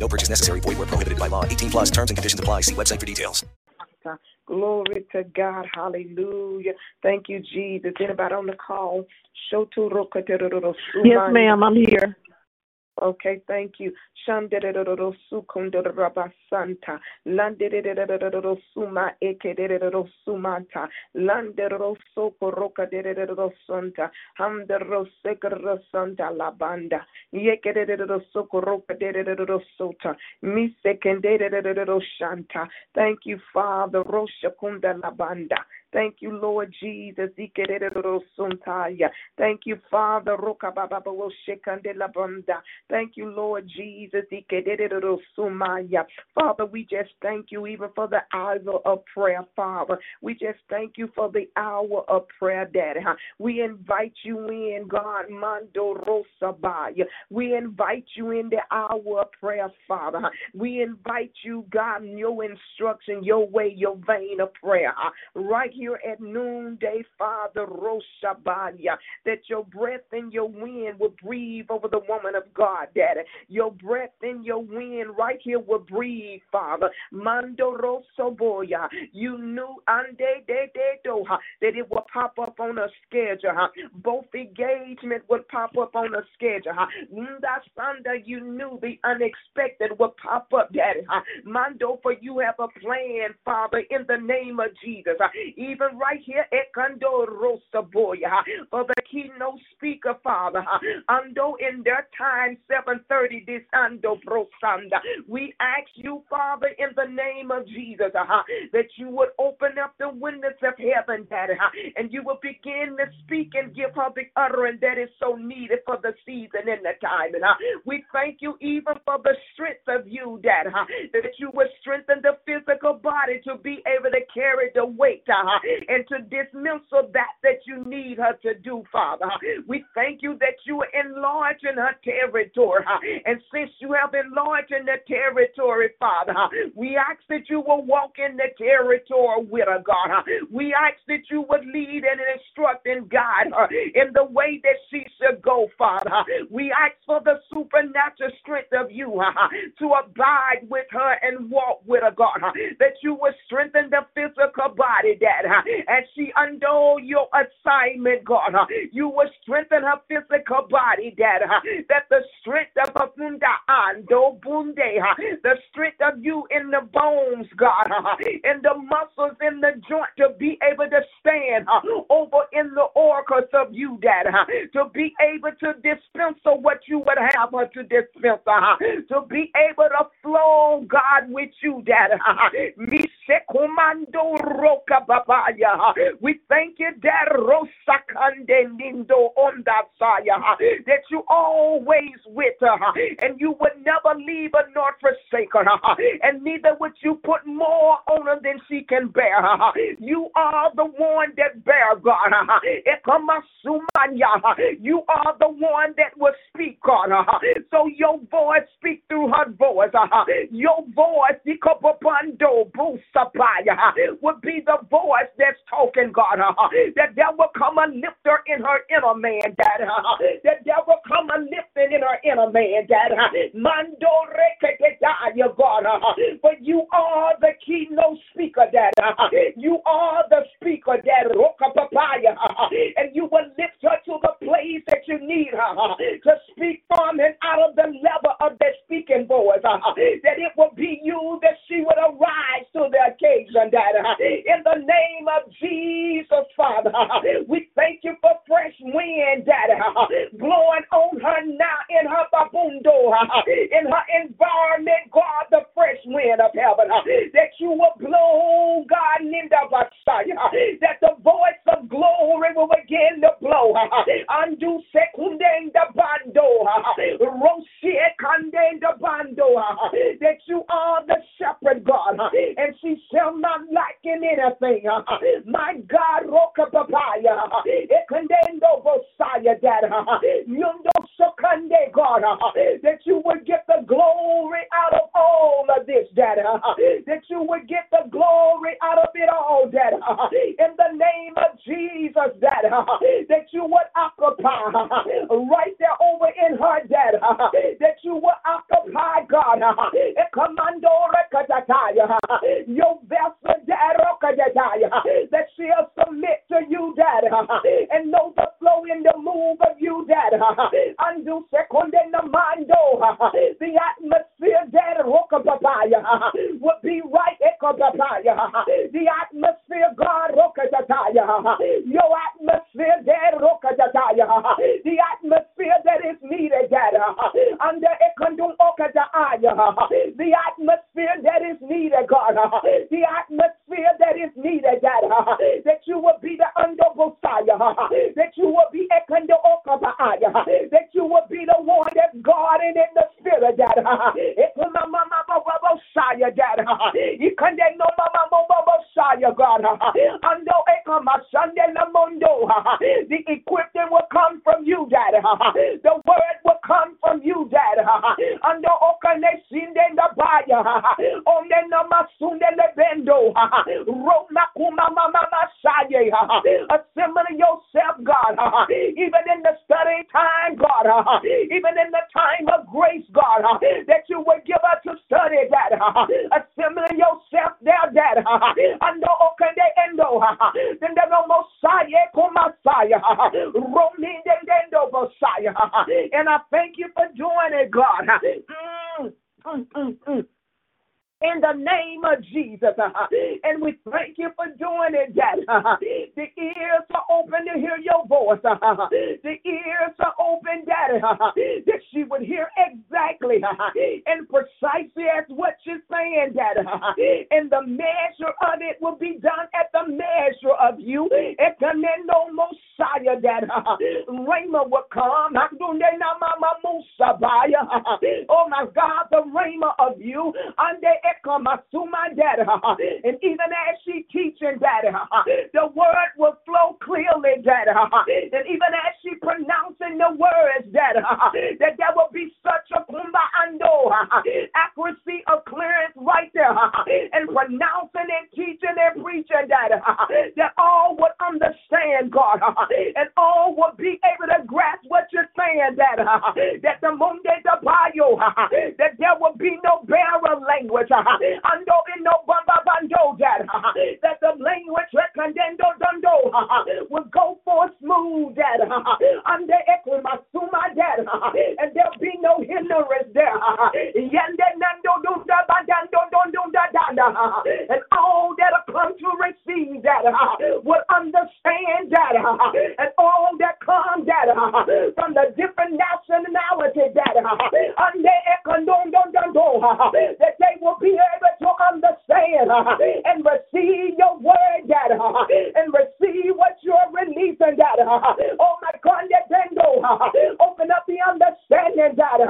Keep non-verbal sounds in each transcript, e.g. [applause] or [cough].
No purchase necessary. Void where prohibited by law. 18 plus terms and conditions apply. See website for details. Glory to God. Hallelujah. Thank you, Jesus. Anybody on the call? Yes, ma'am. I'm here. Okay, thank you. Shanderero sukundoraba santa. Landerero suma ekerero sumanta. Landero sokoroka derero santa. Hamdero sekero santa la banda. Yekerero sokoroka derero sota. Misekendero shanta. Thank you, Father. Rosha kunda la. Thank you, Lord Jesus. Thank you, Father. Thank you, Lord Jesus. Father, we just thank you even for the hour of prayer, Father. We just thank you for the hour of prayer, Daddy. We invite you in, God. We invite you in the hour of prayer, Father. We invite you, God, in your instruction, your way, your vein of prayer. Right here at noonday, Father Roshabaya, that your breath and your wind will breathe over the woman of God, Daddy. Your breath and your wind right here will breathe, Father. Mando Rosoboya. You knew ande de de do that it will pop up on a schedule. Huh? Both engagement would pop up on a schedule. Huh? You knew the unexpected would pop up, Daddy. Huh? Mando, for you have a plan, Father, in the name of Jesus. Huh? Even right here, Ekando Rosaboya, for the keynote speaker, Father. Ando in their time, 7:30 this Ando Prosanda. We ask you, Father, in the name of Jesus, that you would open up the windows of heaven, Daddy, and you will begin to speak and give her the utterance that is so needed for the season and the time. And we thank you even for the strength of you, uh, that you would strengthen the physical body to be able to carry the weight uh, [laughs] and to dismantle that that you need her to do, Father. We thank you that you are enlarging her territory. And since you have enlarged the territory, Father, we ask that you will walk in the territory with her, God. We ask that you would lead and instruct and guide her in the way that she should go, Father. We ask for the supernatural strength of you uh, to abide with her and walk with her, God. Uh, that you will strengthen the physical body, Dad. As she under your assignment, God, you will strengthen her physical body, Dad. That the strength of a funda ando bunde, the strength of you in the bones, God, in the muscles in the joint to be able to stand over in the oracles of you, Dad, to be able to dispense of what you would have her to dispense, to be able to flow, God, with you, Dad. Me comando roca We thank you, Dad, rosa lindo onda saya, that you always with her, and you would never leave her nor forsake her, and neither would you put more on her than she can bear. You are the one that bear God. You are the one that will speak, God. So your voice speak through her voice. Your voice, would be the voice that's talking, God. [laughs] That there will come a lifter in her inner man, Dad. [laughs] That there will come a lifting in her inner man, Dad. [laughs] Mando your God. But you are the keynote speaker, Dad. You are the speaker, Dad. Roca Papaya, and you will lift her to the place that you need her to speak from and out of the level of the speaking voice. That it will be you that she would arise to the occasion, Dad. In the name of Jesus, Father, we thank you for fresh wind, Daddy, blowing on her now in her babundo, in her environment, God, the fresh wind of heaven, that you will blow, God, she would hear exactly [laughs] and precisely as what you're saying, Daddy. [laughs] And the measure of it will be done at the measure of you. no Messiah, Daddy. Rhema will come. Oh my God, the Rhema of you. Daddy. Uh, and even as she teaching, that, uh, the word will flow clearly, that, uh, And even as she pronouncing the words, daddy, that there will be such a kumba ando oh, accuracy of clearance right there. And pronouncing and teaching and preaching, that, that all would understand, God, and all would be able to grasp what you're saying, daddy. [laughs] That the monde de bayo, that there will be no barren language. [laughs] Ando in no bamba bando that [laughs] that the language recondendo dondo will go for smooth that under eklimasuma that and there'll be no hindrance there. Yende nando dunda bandando dunda danda and all that'll come to receive that will understand that and all that come that uh, from the different nationalities that uh, under ekondondondando uh, that they will be able to understand and receive your word, God, and receive what you're releasing, God. Oh my God, open up the understanding, God,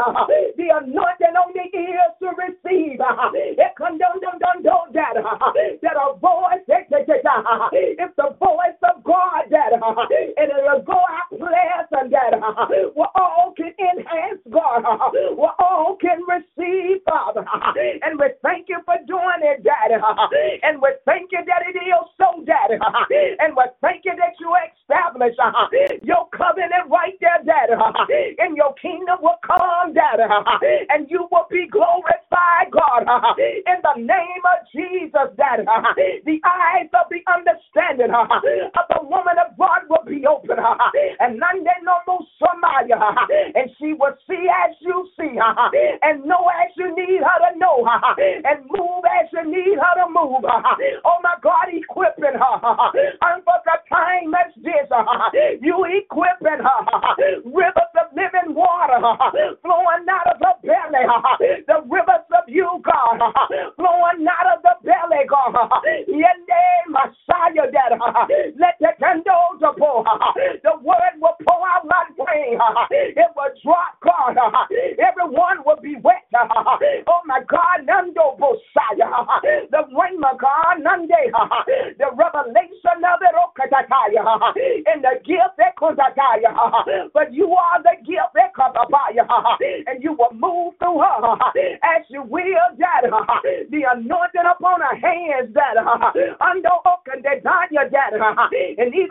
the anointing on the ears to receive. That a voice, it's the voice of God, that and it'll go out pleasant, that [laughs] we all can enhance God, [laughs] we all can receive, Father, [laughs] and we thank you for doing it, Daddy. And we thank you that it is so, Daddy. And we thank you that you establish your covenant right there, Daddy. And your kingdom will come, Daddy. And you will be glorified, God. In the name of Jesus, Daddy. The eyes of the understanding of the woman of God will be open. And none no more and she will see as you see and know as you need her to know and move as you need her to move. Oh my God, equipping her. And for the time as this, you equipping her. Rivers of living water flowing out of her belly. The rivers of you, God, flowing out of the belly, God. Yende Messiah, that And even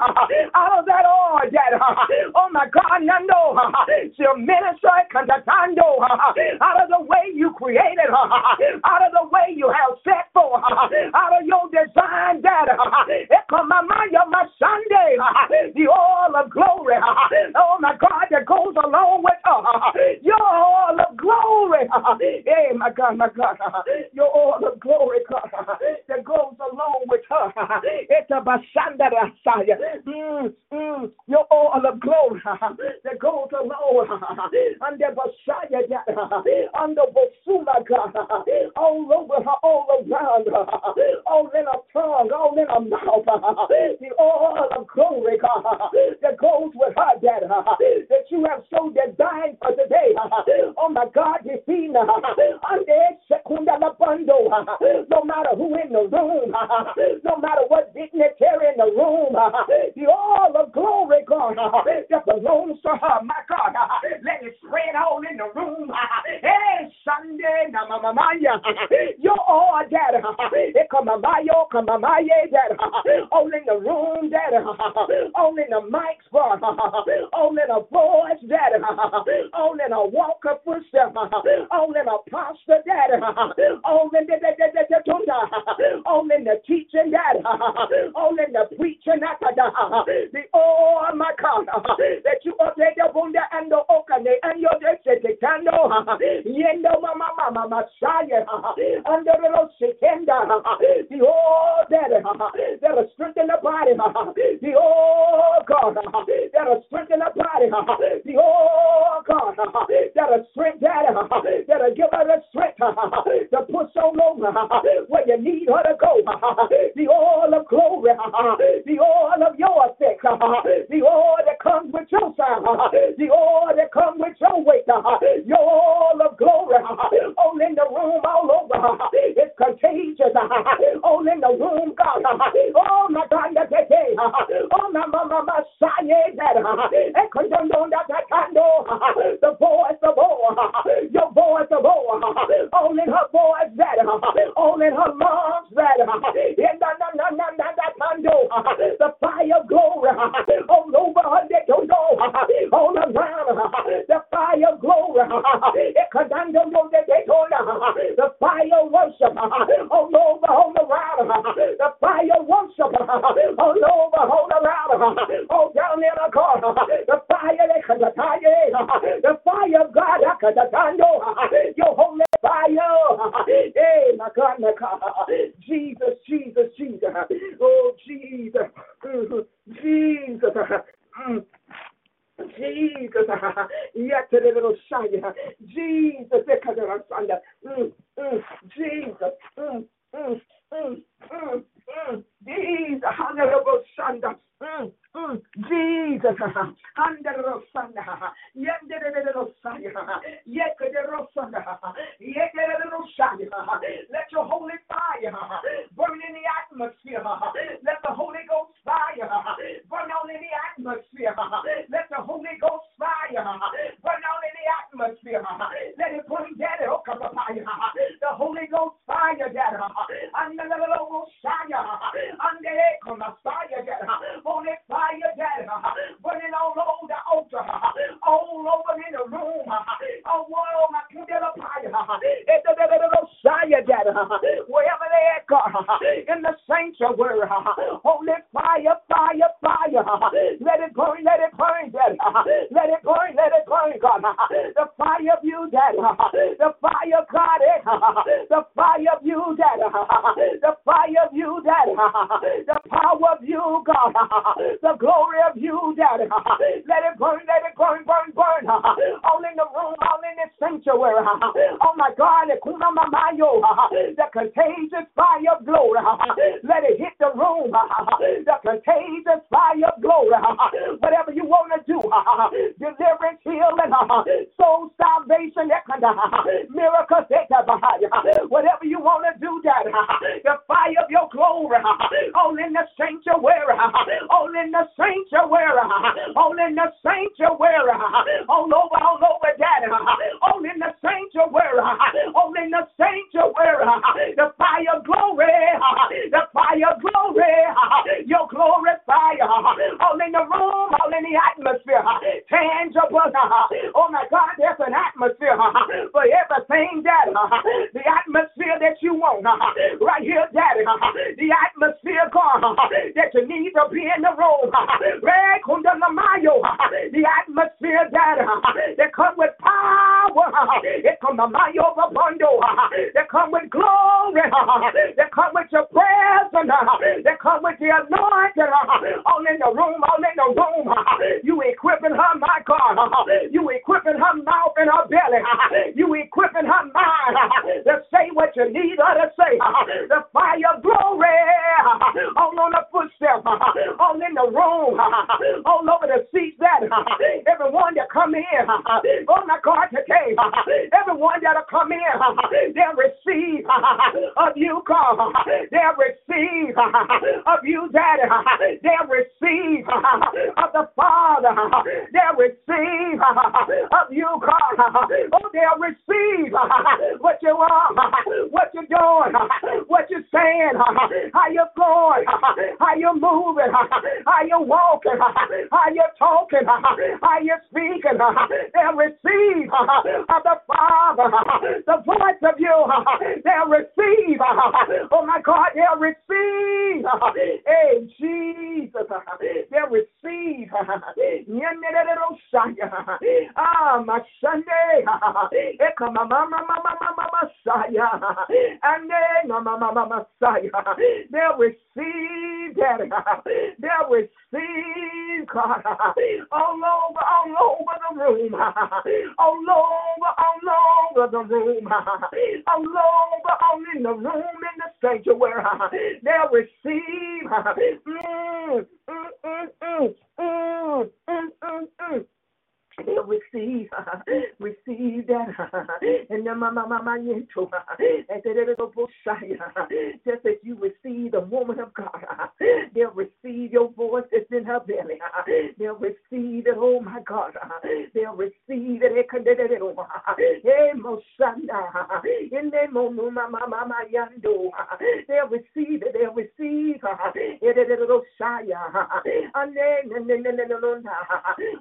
[laughs] out of that oil, Daddy. [laughs] Oh, my God, Nando, [laughs] she'll minister out of the way you created her, out of the way you have set for her out of your design, Daddy. My Sunday, the oil of glory. Oh my God, that goes along with uh, your oil of glory. Hey, my God, my God, your oil of glory, God, that goes along with her. [laughs] Mm, mm, Your oil [laughs] of glory [laughs] that goes along under Bashaya, under Bosuma, God, all over her, all around all in a tongue, all in a mouth. The oil of glory, that goes with her, Dad, that you have so designed for today. Oh my God, you see now, no matter who in the room, no matter what dignitary in the room, the oil of glory, God, that belongs [laughs] to her, my God, let it spread all in the room. [laughs] Hey, Sunday, your oil, Dad, Kamamayo, Kamamaye, that all in the room, that all in the mics, God, all in a voice, that all in a walk of footstep, all in a posture, that all in the all in the teaching, that all in the preaching, the oh my God, that you update the bunda and the okane and your dekando, yendo mama mama messiah, under the sekenda, uh, the old daddy uh, that'll strengthen the body, uh, the old God that'll strengthen the body, the old God that'll strengthen daddy, that'll give her the strength to push on over where you need her to go. The oil of glory, the oil of your effect, the oil that comes with your sound, the oil that comes with your weight, your all of glory, [laughs] all in the room, all over. It's contagious [laughs] all in the room, God. [laughs] Oh, my God, that day. Oh, my mama, my Messiah, that. The voice of all. Your voice of all. All in her voice, that. All in her lungs, that. on in the sanctuary, oh, all over Messiah. They'll receive, Daddy. They'll receive, God, all over, all over the room, all over, all over the room, all over, all in the room, in the sanctuary. They'll receive. Mm, mm, mm, mm, mm, mm, mm, mm. They'll receive season. [laughs] And just as you receive the woman of God, [laughs] they'll receive receive your voice that's in her belly. They'll receive it, oh my God. They'll receive it. They'll receive it. They'll receive it.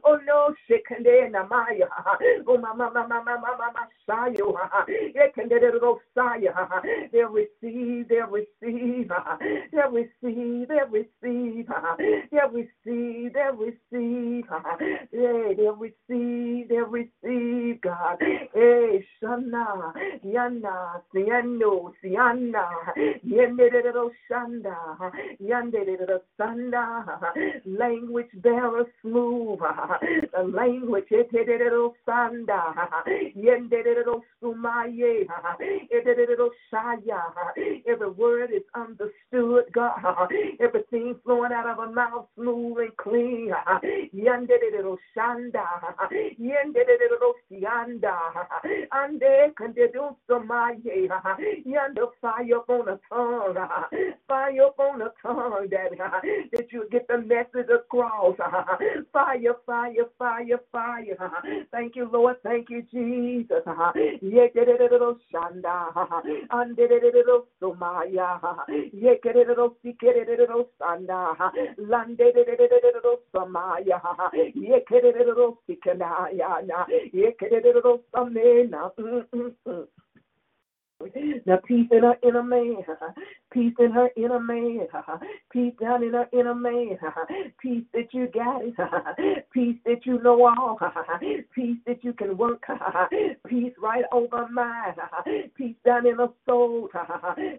Oh no, Shekinah, oh my, my, my, my, my, my, my, my, they'll receive, they'll receive, they'll receive, they'll receive receive, they receive, they receive, yeah receive, receive, they'll receive, God. Hey, Shana, Yana, Siano, Siana, Yendero Shanda, Yandero Sanda, language bearer smooth, the language, eh, Etero Sanda, Yendero Sumaye, eh, Etero Shaya. Every word is understood, God. Everything flowing out of our mouth smooth and clean. Yandero Shanda. Yenderero Sianda, Ande Candedo Sumaye, Yonder fire upon a tongue, fire upon a tongue that, that you get the message across. Fire, fire, fire, fire. Thank you, Lord. Thank you, Jesus. Yekerero shanda. Anderero somaya. Yekerero sikerero sanda. Landerero somaya. Yekerero sikenaya. Yekerero samena. Now peace in her inner man, peace in her inner man, peace down in her inner man, peace that you got it, peace that you know all, peace that you can work, peace right over mind, peace down in her soul,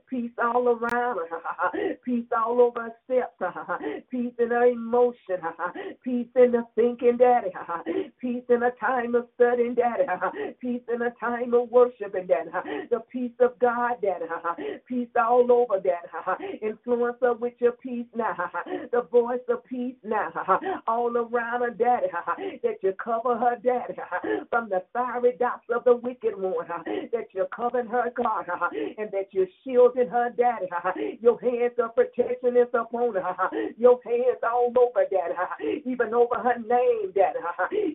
peace all around, peace all over her steps, peace in her emotion, peace in the thinking, daddy, peace in a time of studying, daddy, peace in a time of worshiping, daddy, the peace of God, that peace all over that influence her with your peace now, the voice of peace now, all around her, daddy, that you cover her, daddy, from the fiery dots of the wicked one, that you're covering her, God, and that you're shielding her, daddy. Your hands of protection is upon her, your hands all over that, even over her name, daddy.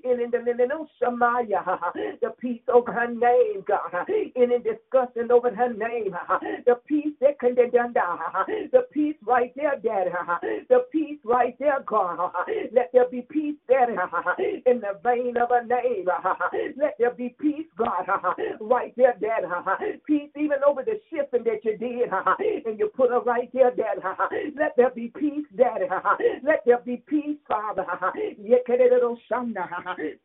In the linen of Shamaya, the peace over her name, God, in discussion over her name. The peace that can. [laughs] The peace right there, Daddy. [laughs] The peace right there, God. [laughs] Let there be peace, Daddy, in the vein of a name. Let there be peace, God, right there, Daddy. Peace even over the shifting that you did, and you put her right there, Daddy. Let there be peace, Daddy. Let there be peace, Father.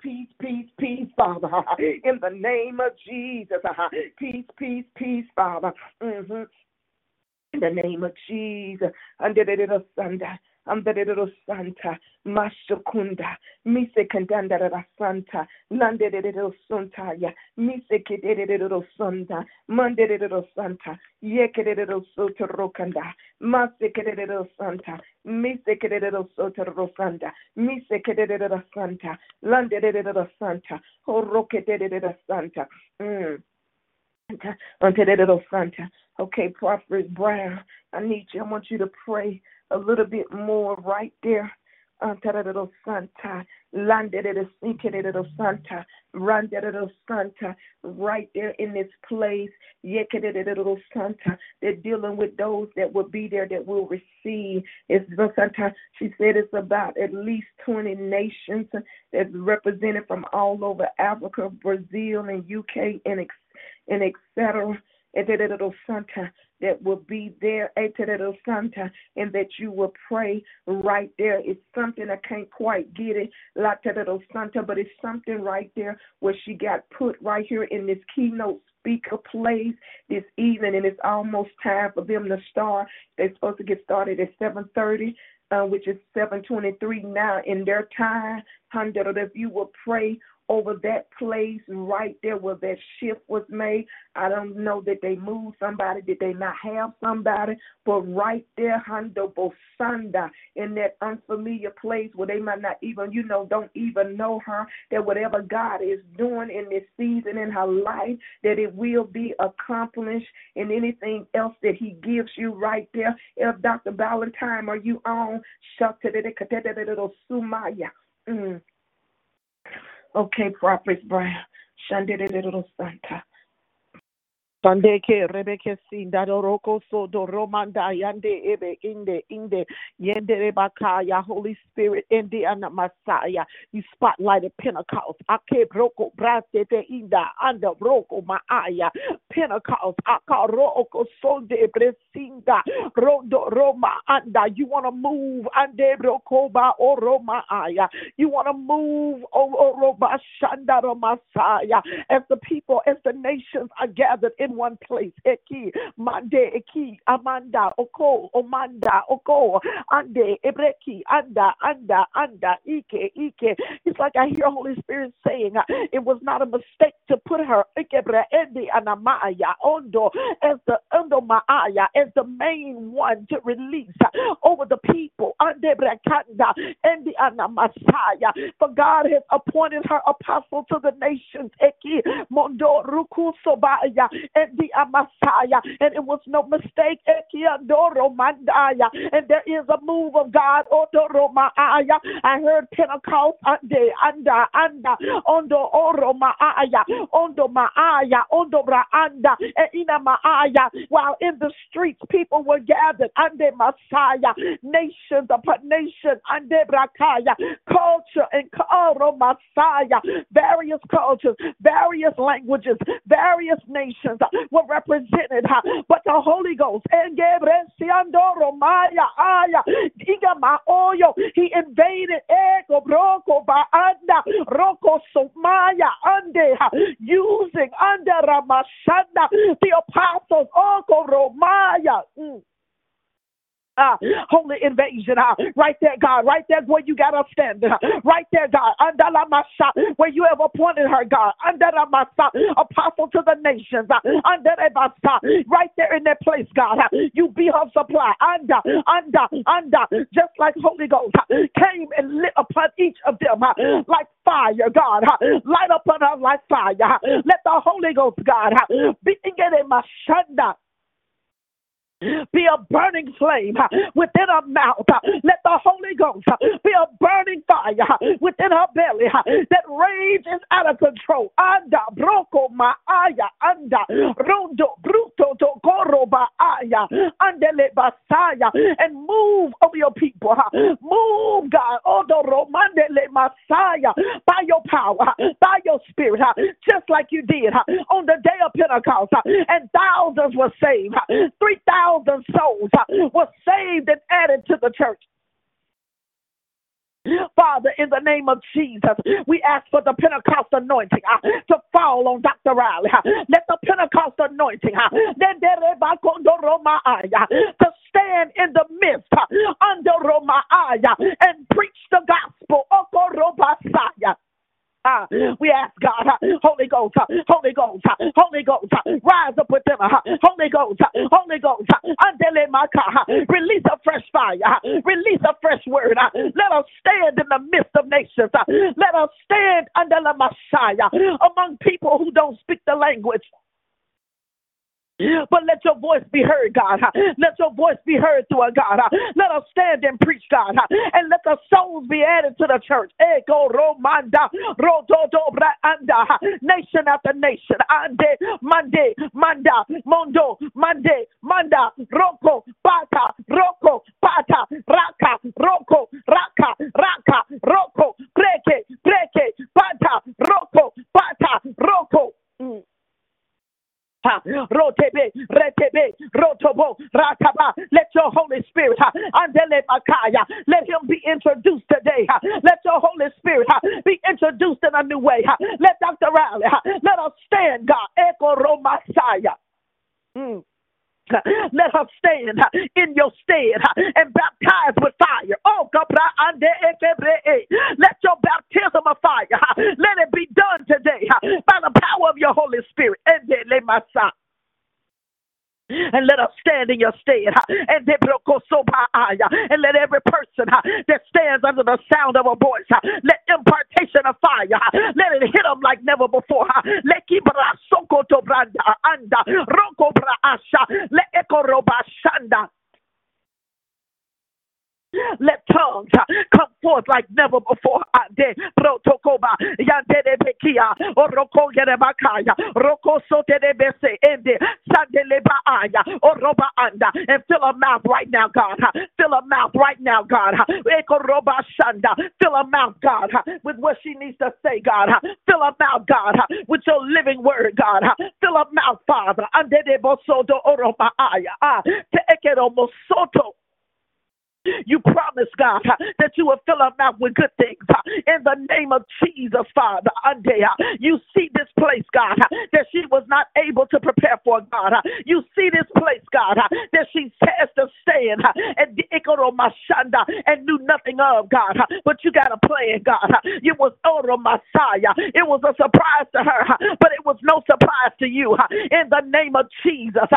Peace, peace, peace, Father. In the name of Jesus. Peace, peace, peace, Father. Mm-hmm. In the name of Jesus. Under the little Sunday. The little Santa, Mashukunda, Mise Kandanda Santa, Lande de Sunta, Mise Kiddo Santa, Mande de Santa, Yekeddo Soto Rokanda, Mase Keddo Santa, Mise Keddo Soto Rokanda, Mise Keddo Santa, Lande de Santa, Horoke de Santa. Mm unto that little Santa. Okay, Prophet Brown, I need you. I want you to pray a little bit more right there. Little Santa, landed little Santa, randed little Santa, right there in this place. little Santa. They're dealing with those that will be there that will receive. It's Santa. She said it's about at least 20 nations that's represented from all over Africa, Brazil, and UK, and and etc. Santa that will be there, Santa, and that you will pray right there. It's something I can't quite get it, Santa, but it's something right there where she got put right here in this keynote speaker place this evening, and it's almost time for them to start. They're supposed to get started at 7:30. Uh, which is 723 now in their time. Hundred, if you will pray over that place right there where that shift was made. I don't know that they moved somebody, did they not have somebody, but right there, Hondo Bosanda, in that unfamiliar place where they might not even, you know, don't even know her, that whatever God is doing in this season in her life, that it will be accomplished in anything else that He gives you right there. If Dr. Valentine, are you on? Mm. Okay, Prophet. Shandere Santa. Pandeke Rebeke Sinda Doroko So Doromanda Yande Ebe Inde Inde Yende Bakaya Holy Spirit Indi Anna Messiah. You spotlighted Pentecost. Ake Broko Brasete Inda Anda Broko Maaya Pentecost. Akaroko Sonde Bresinda Rondo Roma Anda. You want to move Ande Broko Ba Oroma Aya. You want to move Oroba Shanda Messiah as the people as the nations are gathered in in one place. Eki, Mande, Eki, Amanda, Oko, Omanda, Oko, Ande, Ebreki, Anda, Anda, Anda, Ike, Ike. It's like I hear Holy Spirit saying uh, it was not a mistake to put her Ikebre, Endi, Anamaya, Ondo, as the Ondo Maaya, as the main one to release uh, over the people. Ande, Brekanda, Endi, Anamasaya. For God has appointed her apostle to the nations. Eki, Mondo, Ruku, Sobaya. And it was no mistake. And there is a move of God. I heard Pentecost. Ande, Anda, Anda, Ondo, Oro, Maaya. Ondo, Maaya. Ondo, Braanda. Ina, Maaya. While in the streets, people were gathered. Ande, Messiah. Nations upon nation. Ande, Brakaya. Culture and Oro, Messiah. Various cultures, various languages, various nations were represented. But the Holy Ghost, he invaded Roko, Somaya, Ande, using under Ramashanda, the apostles, Oko, Romaya. Mm. Ah, holy invasion. Ah, right there, God. Right there where you got to stand. Ah, right there, God. Under la masha, where you have appointed her, God. Under la masa, apostle to the nations. Under la masa, right there in that place, God. Ah, you be her supply. Under, under, under. Just like Holy Ghost ah, came and lit upon each of them ah, like fire, God. ah, Light upon her like fire. ah. Let the Holy Ghost, God, ah, be in my shanda be a burning flame within her mouth. Let the Holy Ghost be a burning fire within her belly uh, rage is out of control. Anda broco maaya anda rondo bruto to coro baaya andele basaya and move over your people. Move, God, odo romandele masaya by your power, by your spirit, just like you did on the day of Pentecost, and thousands were saved. Three thousand souls uh, were saved and added to the church. Father, in the name of Jesus, we ask for the Pentecost anointing uh, to fall on Dr. Riley. uh. Let the Pentecost anointing uh, Kondo to stand in the midst uh, under romaiya and preach the gospel. Oko Roba Saya. Uh, we ask God, uh, Holy Ghost, uh, Holy Ghost, uh, Holy Ghost, uh, rise up with them, uh, Holy Ghost, uh, Holy Ghost, uh, maka, uh, release a fresh fire, uh, release a fresh word. uh, Let us stand in the midst of nations. uh, Let us stand under the Messiah among people who don't speak the language. But let your voice be heard, God. Let your voice be heard through a God. Let us stand and preach, God. And let the souls be added to the church. Ego romanda, rododo anda? Nation after nation. Ande, mande, manda, mondo, mande, manda, roko, pata, roko, pata, raka, roko, raka, raka, roko, breke, breke, pata, roko, pata, roko. Mm. Ha, rotebe, retebe, rotobo, rataba. Let your Holy Spirit, andele makaya, let him be introduced today. Let your Holy Spirit be introduced in a new way. Let Dr. Riley, let us stand, God. Eko romasaya. Mm. Let her stand in your stead and baptize with fire. Oh, let your baptism of fire, let it be done today by the power of your Holy Spirit. And let us stand in your stead. And let every person that stands under the sound of a voice, let impartation of fire, let it hit them like never before. Let kibra soko to branda anda roko bra asha. Let tongues uh, come forth like never before. Ade protokoba yande de bekia oroko yere bakaya roko sote de bese ende sandele baaya oroba anda and fill a mouth right now, God. uh, Fill a mouth right now, God. uh, Eko roba shanda. Fill a mouth, God, uh, with what she needs to say, God. Fill a mouth, God, with your living word, God. Fill a mouth, Father. Ande de bosoto oroba aya. Ah, te ekero mosoto. You promised, God, that you will fill our mouth with good things. In the name of Jesus, Father, you see this place, God, that she was not able to prepare for, God. You see this place, God, that she has to stand and and knew nothing of, God. But you got a plan, God. It was Oro Messiah. It was a surprise to her, but it was no surprise to you. In the name of Jesus.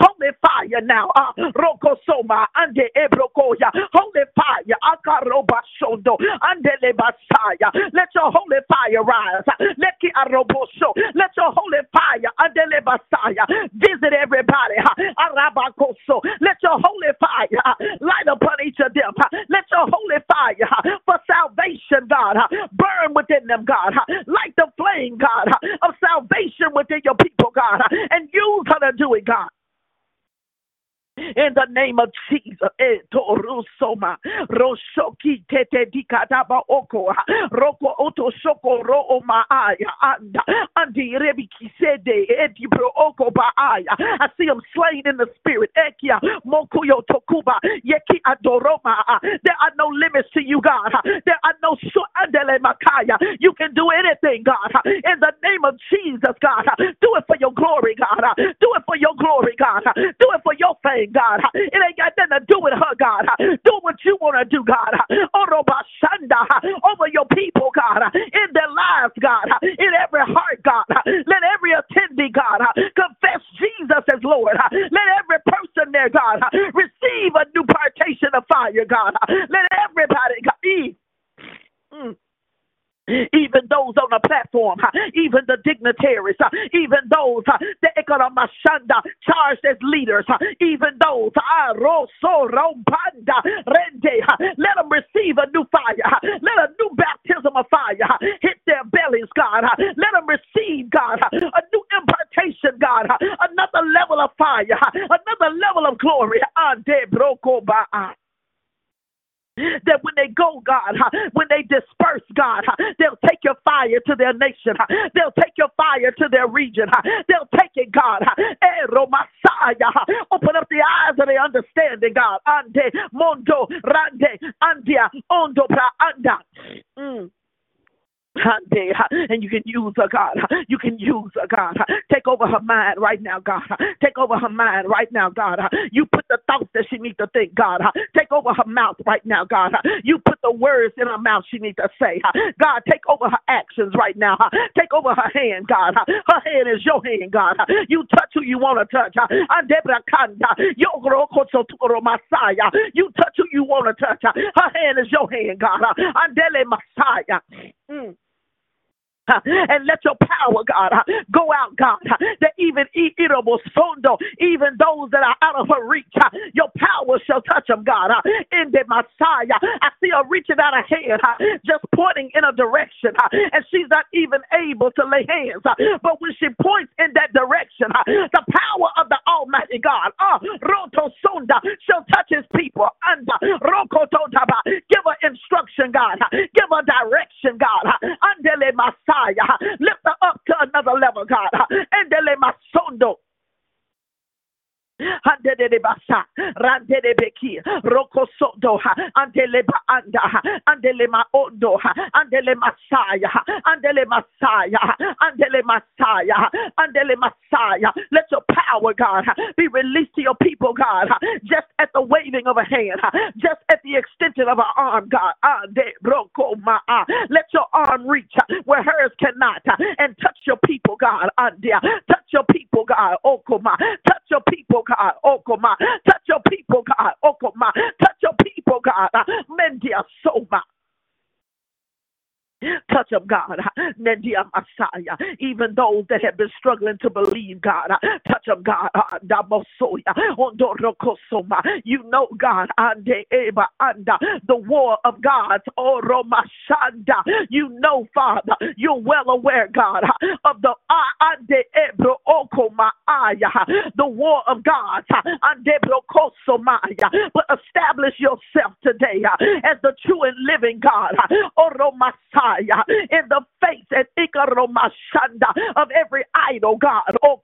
Holy fire now. Uh, Roko Soma ande ebrokoya. Holy fire. Akaroba shondo ande lebasaya. Let your holy fire rise. Let ki arobosho. Let your holy fire and ande lebasaya. Visit everybody. Arabakoso. Let your holy fire light upon each of them. Let your holy fire for salvation, God, burn within them, God. Like the flame, God, of salvation within your people, God. And use to do it, God in the name of Jesus. Eh, Etorusoma Roshoki Tete Dikadaba Oko Roko Oto Shoko Ro Maaya and Andi Rebiki Sede Edibro eh, Oko Baaya. I see him slain in the spirit. Eh, Ekia Mokuyo Tokuba Yeki Adoroma. There are no limits to you, God. There are no. You can do anything, God. In the name of Jesus, God. Do it for your glory, God. Do it for your glory, God. Do it for your fame. God. It ain't got nothing to do with her, God. Do what you want to do, God. Over your people, God. In their lives, God. In every heart, God. Let every attendee, God, confess Jesus as Lord. Let every person there, God, receive a new partition of fire, God. Let everybody, God, even those on the platform, even the dignitaries, even those that charged as leaders, even those let them receive a new fire, let a new baptism of fire hit their bellies, God. Let them receive, God, a new impartation, God, another level of fire, another level of glory that when they go, God, when they disperse, God, they'll take your fire to their nation. They'll take your fire to their region. They'll take it, God. Messiah. Eh, open up the eyes of their understanding, God. Ande, mondo, rande, andia, ondo, pra, anda. Mm. And you can use her, God. You can use her, God. Take over her mind right now, God. Take over her mind right now, God. You put the thoughts that she needs to think, God. Take over her mouth right now, God. You put the words in her mouth she needs to say. God, take over her actions right now. Take over her hand, God. Her hand is your hand, God. You touch who you want to touch. You touch who you want to touch. Her hand is your hand, God. Andele Messiah. Mm [laughs] and let your power, God, [laughs] go out, God, [laughs] that even even those that are out of her reach, your power shall touch them, God. In the Messiah, I see her reaching out a hand, just pointing in a direction, and she's not even able to lay hands. But when she points in that direction, the power of the Almighty God, uh, Roto Sonda, shall touch his people. And give her instruction, God. Give her direction, God. Andele Messiah. Lift her up to another level, God. Endele masondo. Andele basa, randele beki, roko sodo, andele ba anda, andele ma ondo, andele masaya, andele masaya, andele masaya, andele masaya. Let your power, God, be released to your people, God, just at the waving of a hand, just at the extension of an arm, God. Ande roko ma, Let your arm reach where hers cannot and touch your people, God. Touch your people, God. Touch your people, God. Oh, Touch your people, God. Oh, Touch your people, God. Mendia Soma. Touch them, God. Nendia Messiah. Even those that have been struggling to believe, God. Touch them, God. You know, God, the war of God's Oromashanda. You know, Father, you're well aware, God, of the the war of God. But establish yourself today as the true and living God. Oromashaya in the face and ikaromashanda of every idol, God. Oh,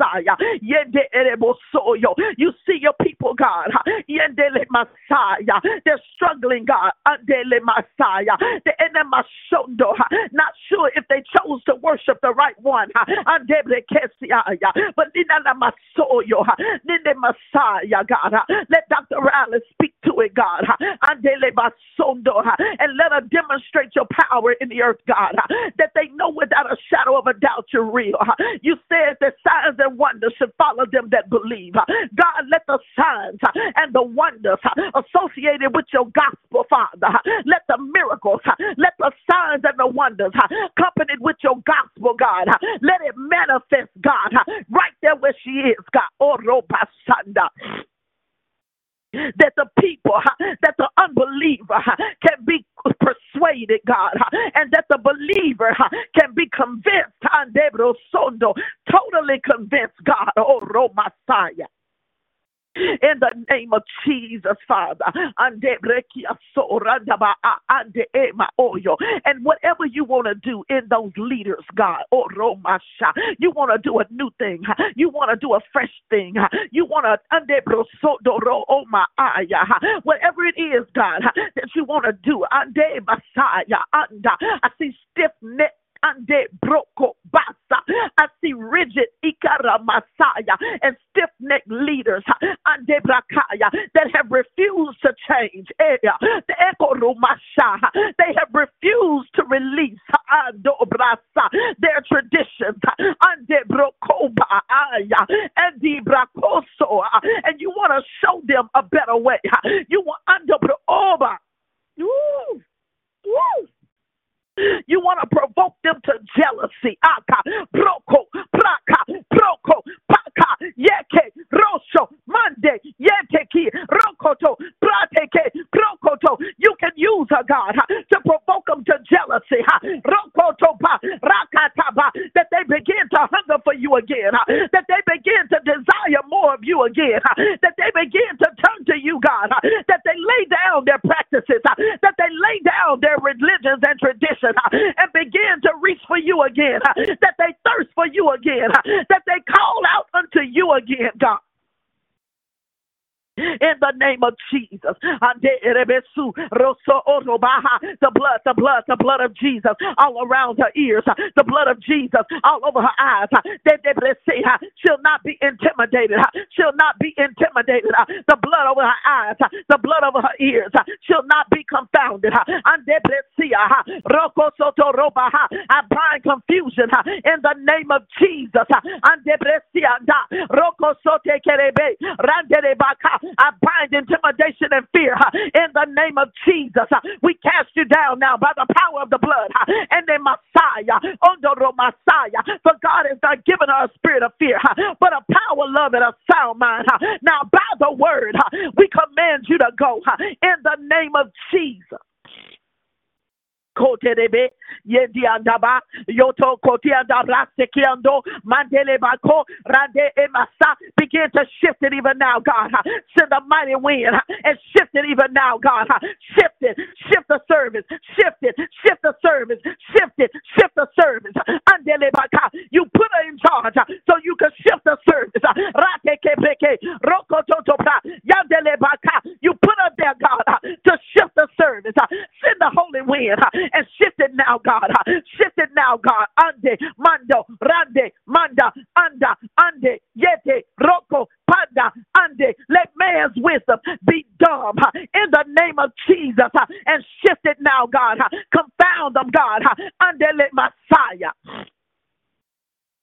Messiah. Yende erebosoyo. You see your people, God. Yendele Messiah. They're struggling, God. Andele Messiah. The enemashondo. Not sure if they chose to worship the right one. Andele Kesiaya. But Nina Masoyo. Ninde Messiah, God. Let Dr. Riley speak to it, God. Andele Masondo. And let her demonstrate your power in the earth, God. That they know without a shadow of a doubt you're real. You said that signs and wonders should follow them that believe. God, let the signs and the wonders associated with your gospel, Father, let the miracles, let the signs and the wonders accompanied with your gospel, God, let it manifest, God, right there where she is, God. Oh, Robasanda that the people, that the unbeliever can be persuaded, God, and that the believer can be convinced, totally convinced, God, oh, Messiah in the name of Jesus, Father. And whatever you want to do in those leaders, God, oh, you want to do a new thing, you want to do a fresh thing, you want to whatever it is, God, that you want to do. I see stiff neck ande broko see rigid ikara masaya and stiff necked leaders ande brakaya that have refused to change. The They have refused to release their traditions and brakoso and you want to show them a better way. You want under You want to provoke them to jealousy. Aka, broko, praka, proko, paka, yeke, rosho, mande, yeteki, rokoto, prateke, prokoto. You can use her, God, to provoke them to jealousy. Rokoto, rakataba, that they begin to hunger for you again, that they begin to desire more of you again, that they begin to turn to you, God, that they lay down their practices, that they lay down their religions and traditions and begin to reach for you again, that they thirst for you again, that they call out unto you again, God in the name of Jesus. The blood, the blood, the blood of Jesus all around her ears, the blood of Jesus all over her eyes. She'll not be intimidated. She'll not be intimidated. The blood over her eyes, the blood over her ears. She'll not be confounded. I bind confusion in the name of Jesus. I bind intimidation and fear in the name of Jesus. We cast you down now by the power of the blood and the Messiah, Ondoro Messiah. For God has not given her a spirit of fear, but a power, love, and a sound mind. Now, by the word, we command you to go in the name of Jesus. Koterebe, Yediandaba, Yoto Kotiandabra, Sekiando, Mandele Bako, Rande Emasa. Begin to shift it even now, God. Send a mighty wind and shift it even now, God. Shift it, shift the service, shift it, shift the service, shift it, shift the service. Andele Baka, you put her in charge so you can shift the service. Rate Kepeke, Roko Totopra, Yandele Baka, you put there, God, uh, to shift the service. Uh, send the holy wind uh, and shift it now, God. Shift it now, God. Ande, mando, rande, manda, anda, ande, yete, roko, panda, ande. Let man's wisdom be dumb in the name of Jesus and shift it now, God. Confound them, God. Ande let my Messiah.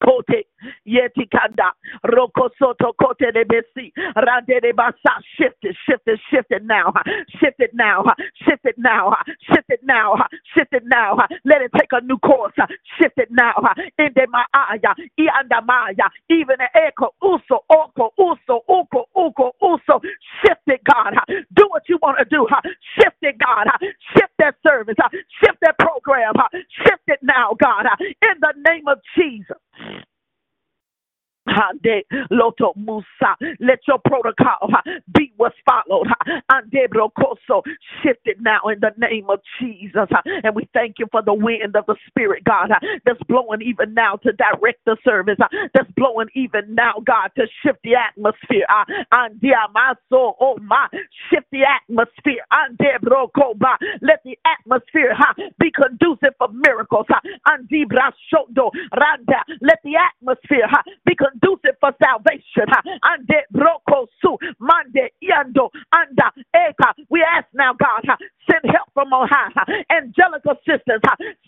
Kote Yetikanda Roko Soto Kote de Besi Rande de Basa shift it, shift it, shift it now, shift it now, shift it now, shift it now, shift it now. Let it take a new course. Shift it now. In the Maaya, Ianda Maya, even Echo Uso Oko Uso Uko Uko Uso. Shift it, God. Do what you want to do. Shift it, God. Shift that service. Shift that program. Shift it now, God. In the name of Jesus. Hande Loto Musa. Let your protocol be what's followed. Ande Brocoso. Shift it now in the name of Jesus. And we thank you for the wind of the Spirit, God, that's blowing even now to direct the service. That's blowing even now, God, to shift the atmosphere. Ande Amaso. Oh my. Shift the atmosphere. Ande Brocoba. Let the atmosphere be conducive for miracles. Ande Brashodo. Randa. Let the atmosphere be conducive for salvation. Ande Broko Su. Mande Iando. Anda Eka. We ask now, God, send help from on high. Angelic assistance.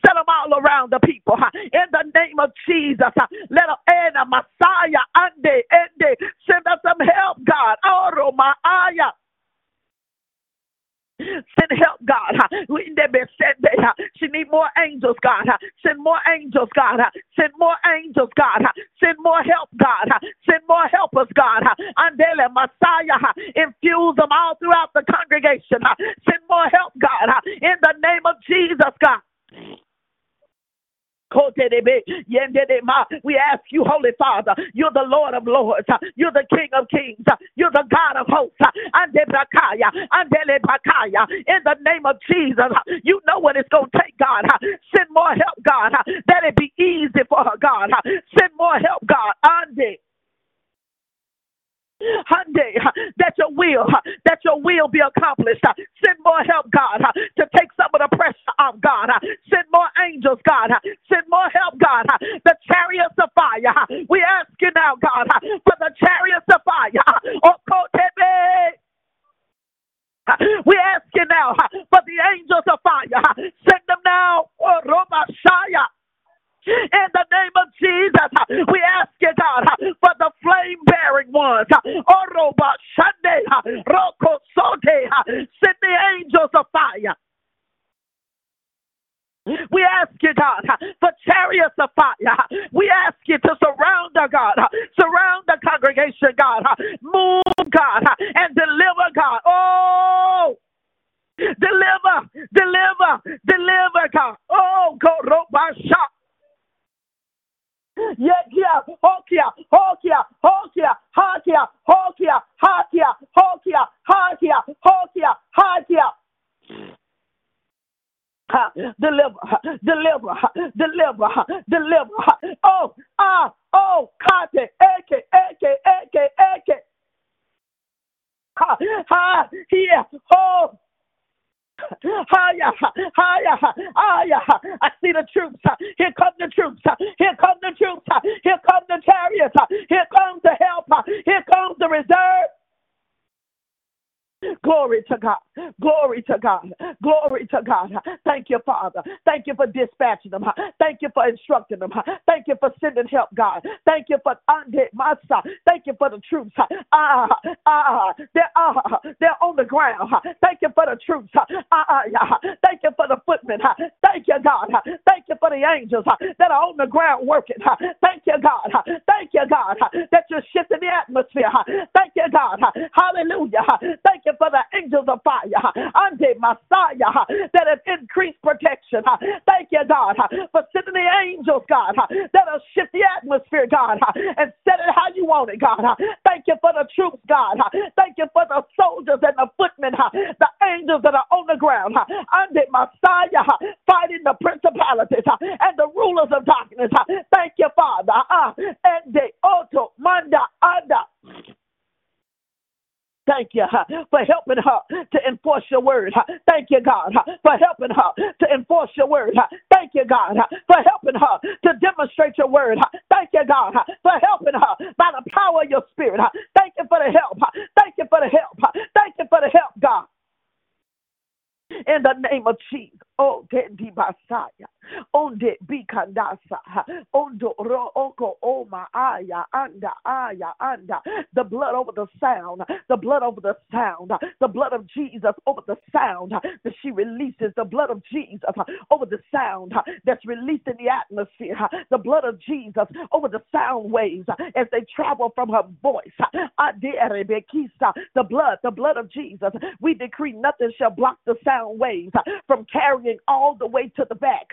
Set them all around the people. In the name of Jesus. Let them, Ena Messiah. Ande. Ende. Send us some help, God. Oro Maaya. Send help, God. She need more angels, God. Send more angels, God. Send more angels, God. Send more help, God. Send more helpers, God. Andele Messiah. Infuse them all throughout the congregation. Send more help, God. In the name of Jesus, God. We ask you, Holy Father, you're the Lord of Lords, you're the King of Kings, you're the God of hosts, in the name of Jesus, you know what it's going to take, God. Send more help, God, that it be easy for her, God. Send more help, God. Ande. Hyundai, that your will, that your will be accomplished. Send more help, God, to take some of the pressure off, God. Send more angels, God. Send more help, God. The chariots of fire. We ask you now, God, for the chariots of fire. Okotebe. Oh, we ask you now for the angels of fire. Send them now. Oh, Romashaya. In the name of Jesus, we ask you, God, for the flame bearing ones. Oroba Shande, Roko Sote, send the angels of fire. We ask you, God, for chariots of fire. We ask you to surround the God, surround the congregation, God. Move, God, and deliver, God. Oh, deliver, deliver, deliver, God. Oh, go Robasha. Yekia, Hokia, Hokia, Hokia, Hakia, Hokia, Hakia, Hokia, Hakia, Hokia, Hakia. Ha, deliver, deliver, deliver, deliver. Oh, ah, oh, Kate, Eke, Eke, Eke, Eke. Ha, ha, here, oh. Higher, higher, higher. I see the troops. Here come the troops. Here come the troops. Here come the chariots. Here comes the help. Here comes the reserve. Glory to God. Glory to God. Glory to God. Thank you, Father. Thank you for dispatching them. Thank you for instructing them. Thank you for sending help, God. Thank you for Masa. Thank you for the troops. Ah, ah, they're, ah, they're on the ground. Thank you for the troops. Ah, ah, yeah. Thank you for the footmen. Thank you, God. Thank you for the angels that are on the ground working. Thank you, God. Thank you, God, that you're shifting the atmosphere. Thank you, God. Hallelujah. Thank you for the angels of fire. Ande Messiah that have increased protection. Thank you, God, for sending the angels, God, that'll shift the atmosphere, God, and set it how you want it, God. Thank you for the troops, God. Thank you for the soldiers and the footmen, the angels that are on the ground. Ande Messiah fighting the principalities and the rulers of darkness. Thank you, Father. And the auto manda anda. Thank you for helping her to enforce your word. Thank you, God, for helping her to enforce your word. Thank you, God, for helping her to demonstrate your word. Thank you, God, for helping her by the power of your spirit. Thank you for the help. Thank you for the help. Thank you for the help, God. In the name of Jesus. Oh, Basaya. Onde Bikandasa. Ondo Ro Oko Oma Aya Anda Aya Anda. The blood over the sound. The blood over the sound. The blood of Jesus over the sound that she releases. The blood of Jesus over the sound that's released in the atmosphere. The blood of Jesus over the sound waves as they travel from her voice. The blood, the blood of Jesus. We decree nothing shall block the sound waves from carrying all the way to the back.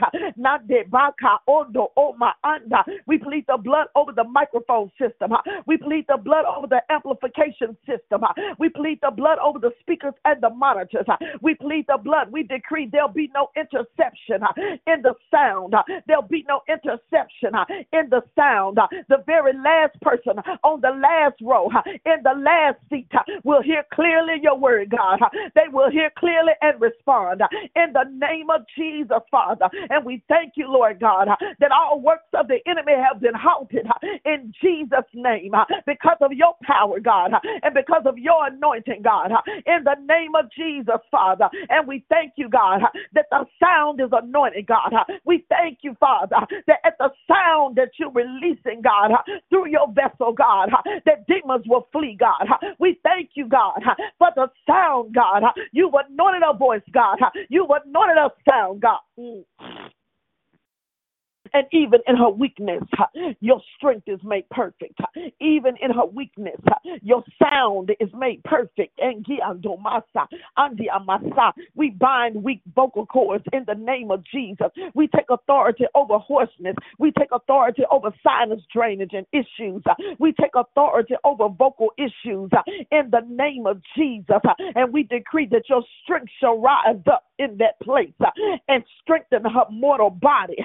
We plead the blood over the microphone system. We plead the blood over the amplification system. We plead the blood over the speakers and the monitors. We plead the blood. We decree there'll be no interception in the sound. There'll be no interception in the sound. The very last person on the last row in the last seat will hear clearly your word, God. They will hear clearly and respond in the name of Jesus, Father. And we thank you, Lord God, that all works of the enemy have been halted in Jesus' name because of your power, God, and because of your anointing, God, in the name of Jesus, Father. And we thank you, God, that the sound is anointed, God. We thank you, Father, that at the sound that you're releasing, God, through your vessel, God, that demons will flee, God. We thank you, God, for the sound, God. You've anointed our voice, God. You've anointed our sound, God. Mm. And even in her weakness, your strength is made perfect. Even in her weakness, your sound is made perfect. And we bind weak vocal cords in the name of Jesus. We take authority over hoarseness. We take authority over sinus drainage and issues. We take authority over vocal issues in the name of Jesus. And we decree that your strength shall rise up in that place and strengthen her mortal body.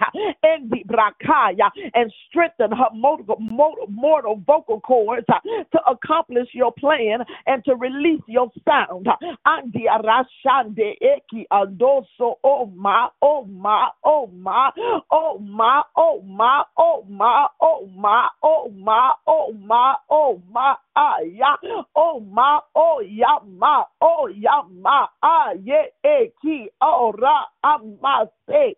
And brakaya and strengthen her mortal, mortal, mortal vocal cords uh, to accomplish your plan and to release your sound. Andi arashande eki adoso oh my oh my oh my oh my oh my oh my oh my oh my oh my oh my ah aya o ma o ya ma o ya ma aye eki ora amase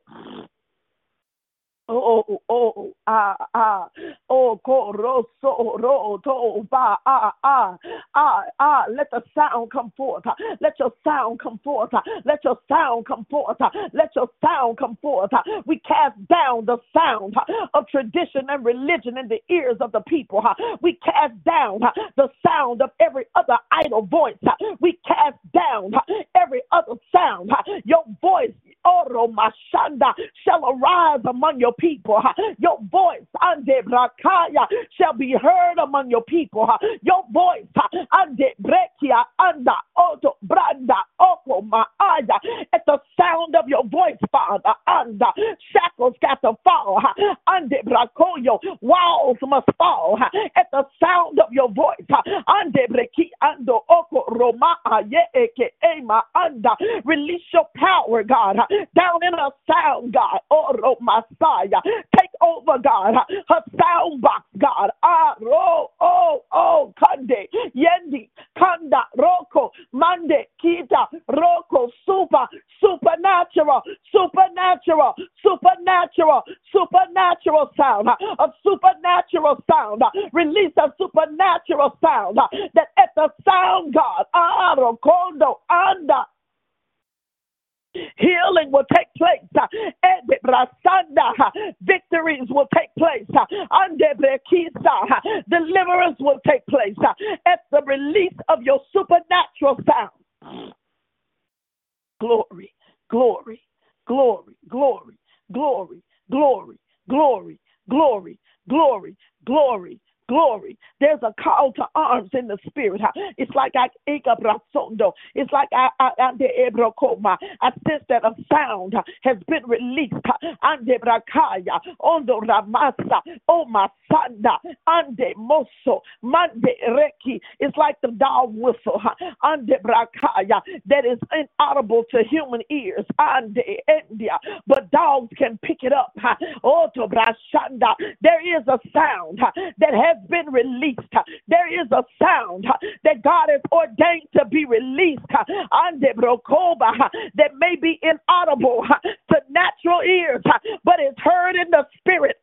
Oh, oh, oh, ah, ah, oh, coroso, ro, to, ba, ah, ah, ah, ah, let the sound come forth. Let your sound come forth. Let your sound come forth. Let your sound come forth. We cast down the sound of tradition and religion in the ears of the people. We cast down the sound of every other idle voice. We cast down every other sound. Your voice, Oro Mashanda, shall arise among your people. Your voice, Ande Brakaya, shall be heard among your people. Your voice, Ande Brekia, Anda, Oto, Branda, Oko, Maaya, at the sound of your voice, Father, Anda, shackles got to fall. Ande Brakoyo, walls must fall at the sound of your voice. Ande Breki, Ando, Oko, Roma, Ema, Anda, release your power, God down in her sound, God. Oh, Messiah. Take over, God. Her sound box, God. Ah, ro, oh, oh, Kande, Yendi, Kanda, Roko, Mande, Kita, Roko, Super, supernatural, supernatural, supernatural, supernatural sound, a supernatural sound. Release a supernatural sound that at the sound, God, ah, Rokondo, Anda, Healing will take place. Victories will take place. Deliverance will take place at the release of your supernatural sound. Glory, glory, glory, glory, glory, glory, glory, glory, glory, glory, glory. There's a call to arms in the spirit. It's like I It's like I I I sense that a sound has been released. Ande brakaya ondo ramasa oh my sanda ande moso mande reki. It's like the dog whistle. Ande brakaya that is inaudible to human ears. Ande endia, but dogs can pick it up. Oh to brashanda. There is a sound that has been released. There is a sound that God has ordained to be released that may be inaudible to natural ears, but is heard in the spirit.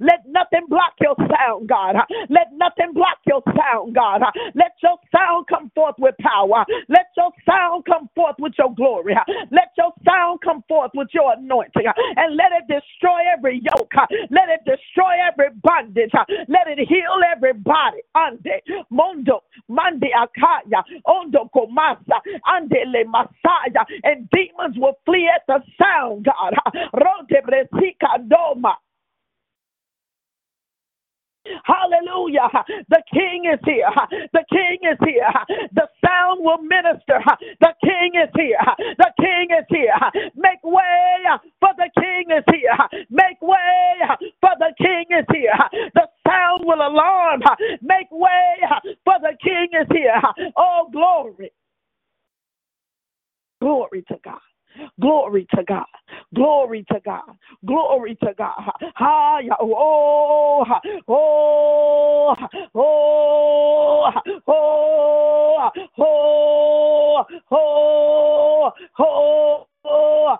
Let nothing block your sound, God. Let nothing block your sound, God. Let your sound come forth with power. Let your sound come forth with your glory. Let your sound come forth with your anointing. And let it destroy every yoke. Let it destroy every bondage. Let it heal every body. Ande, mondo, Mande Akaya, Ondo Komasa, ande le Masaya, and demons will flee at the sound, God. Bresika Doma. Hallelujah. The king is here. The king is here. The sound will minister. The king is here. The king is here. Make way for the king is here. Make way for the king is here. The sound will alarm. Make way for the king is here. Oh, glory. Glory to God. Glory to God. Glory to God. Glory to God. Hi, oh, oh, oh, oh, oh, oh, oh. Oh,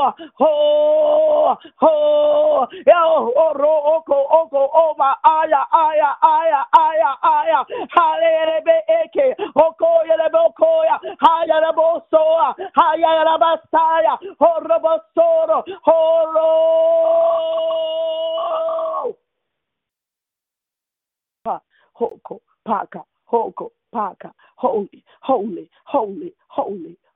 oh, oh, oh, yo, oro, oko, oko, oma, aya, aya, aya, aya, aya, halelebe eke, oko, yelebe okoya, haya lebo soa, haya leba saya, horobo soro, horo. Hoko, paka, hoko, paka, holy, holy, holy, holy,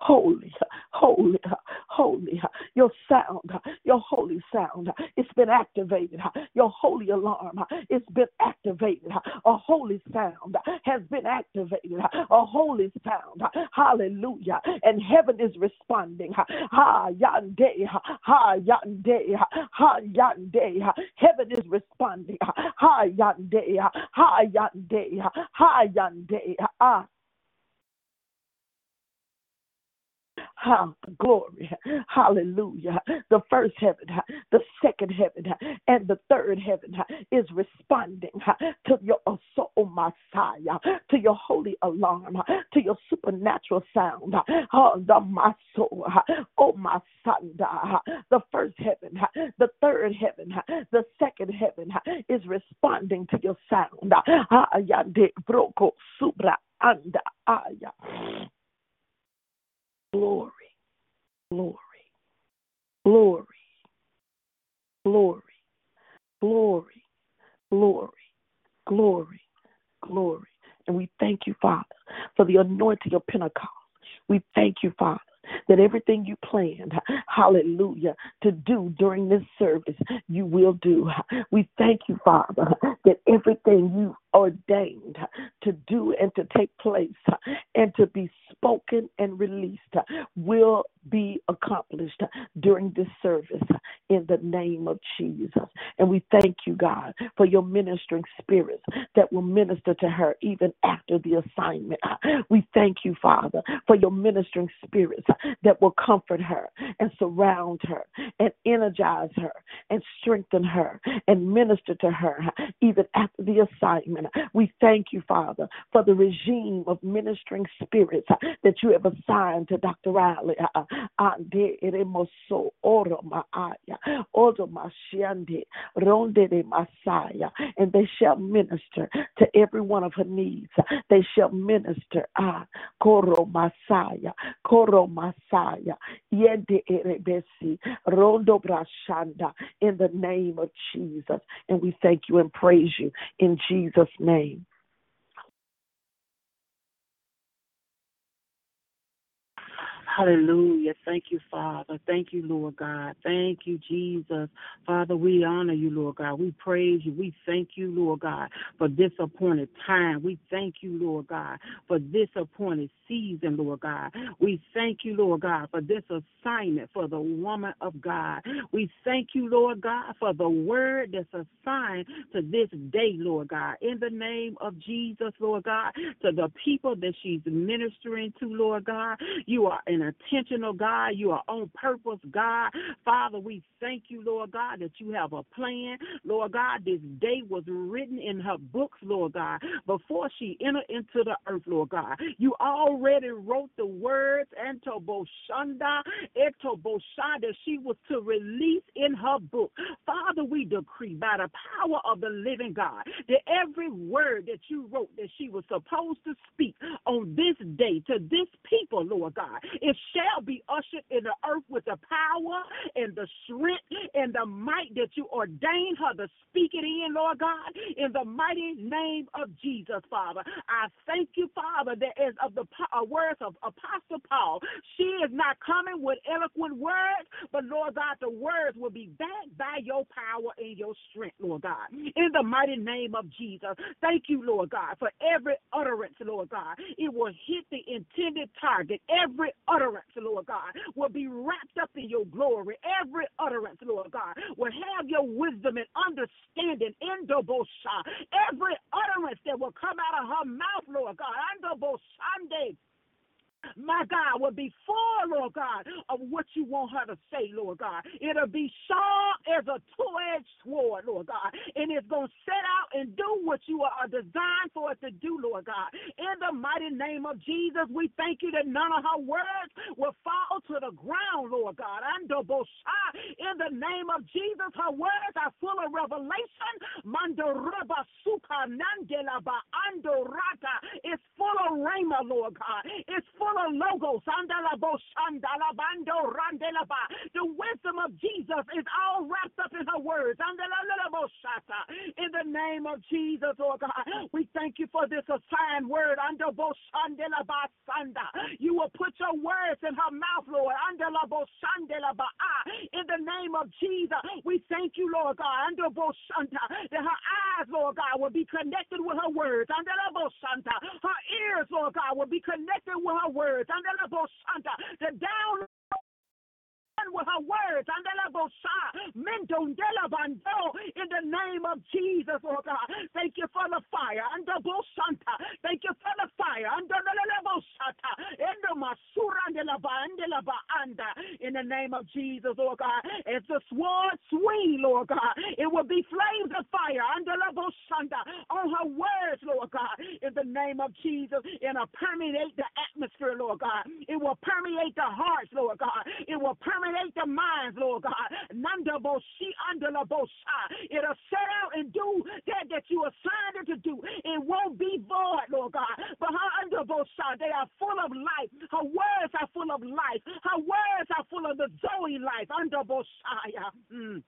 holy, holy. Holy. Your sound, your holy sound, it's been activated. Your holy alarm, it's been activated. A holy sound has been activated. A holy sound, hallelujah. And heaven is responding. Ha yande, ha yande, ha yande. Heaven is responding. Ha yande, ha yande, ha yande. Ah. Ha, glory. Hallelujah. The first heaven, the second heaven, and the third heaven is responding to your soul, Messiah, to your holy alarm, to your supernatural sound. Oh, the my soul, oh my son, the first heaven, the third heaven, the second heaven is responding to your sound. Ah, broko subra anda aya. Glory, glory, glory, glory, glory, glory, glory, glory. And we thank you, Father, for the anointing of Pentecost. We thank you, Father, that everything you planned, hallelujah, to do during this service, you will do. We thank you, Father, that everything you ordained to do and to take place and to be spoken and released will be accomplished during this service in the name of Jesus. And we thank you, God, for your ministering spirits that will minister to her even after the assignment. We thank you, Father, for your ministering spirits that will comfort her and surround her and energize her and strengthen her and minister to her even after the assignment. We thank you, Father, for the regime of ministering spirits that you have assigned to Dr. Riley. And they shall minister to every one of her needs. They shall minister. Ah, Koro Masaya, Koro Masaya, Yende Erebesi, Rondo Brashanda, in the name of Jesus. And we thank you and praise you in Jesus' name. Hallelujah. Thank you, Father. Thank you, Lord God. Thank you, Jesus. Father, we honor you, Lord God. We praise you. We thank you, Lord God, for this appointed time. We thank you, Lord God, for this appointed season, Lord God. We thank you, Lord God, for this assignment for the woman of God. We thank you, Lord God, for the word that's assigned to this day, Lord God. In the name of Jesus, Lord God, to the people that she's ministering to, Lord God, you are an intentional, God. You are on purpose, God. Father, we thank you, Lord God, that you have a plan. Lord God, this day was written in her books, Lord God, before she entered into the earth, Lord God. You already wrote the words, Entoboshanda, Etoboshanda, that she was to release in her book. Father, we decree by the power of the living God that every word that you wrote that she was supposed to speak on this day to this people, Lord God, it shall be ushered in the earth with the power and the strength and the might that you ordained her to speak it in, Lord God, in the mighty name of Jesus, Father. I thank you, Father, that as of the uh, words of Apostle Paul, she is not coming with eloquent words, but Lord God, the words will be backed by your power and your strength, Lord God. In the mighty name of Jesus, thank you, Lord God, for every utterance, Lord God. It will hit the intended target. Every utterance, Lord God, will be wrapped up in your glory. Every utterance, Lord God, will have your wisdom and understanding in the Bosha. Every utterance that will come out of her mouth, Lord God, under Boshande my God, will be full, Lord God, of what you want her to say, Lord God. It'll be sharp as a two edged sword, Lord God. And it's going to set out and do what you are designed for it to do, Lord God. In the mighty name of Jesus, we thank you that none of her words will fall to the ground, Lord God. In the name of Jesus, her words are full of revelation. It's full of rhema, Lord God. It's full logos. The wisdom of Jesus is all wrapped up in her words. In the name of Jesus, oh God, we thank you for this assigned word. You will put your words in her mouth, Lord. Ah, in the name of Jesus, we thank you, Lord God, that her eyes, Lord God, will be connected with her words. Her ears, Lord God, will be connected with her words. The down with her words. Under in the name of Jesus, oh God. Thank you for the fire. Under Santa. Thank you for the fire. In the la banda, in the name of Jesus, oh God. As the sword swing, Lord God, it will be flames of fire Under Santa. on her words, Lord God. In the name of Jesus, and it'll permeate the atmosphere, Lord God. It will permeate the hearts, Lord God. It will permeate permeate the minds, Lord God. Nanda boshi under bosha. It'll set out and do that that you assigned it to do. It won't be void, Lord God. But her under bosha, they are full of life. Her words are full of life. Her words are full of the Zoe life. Under boshaya. Mm.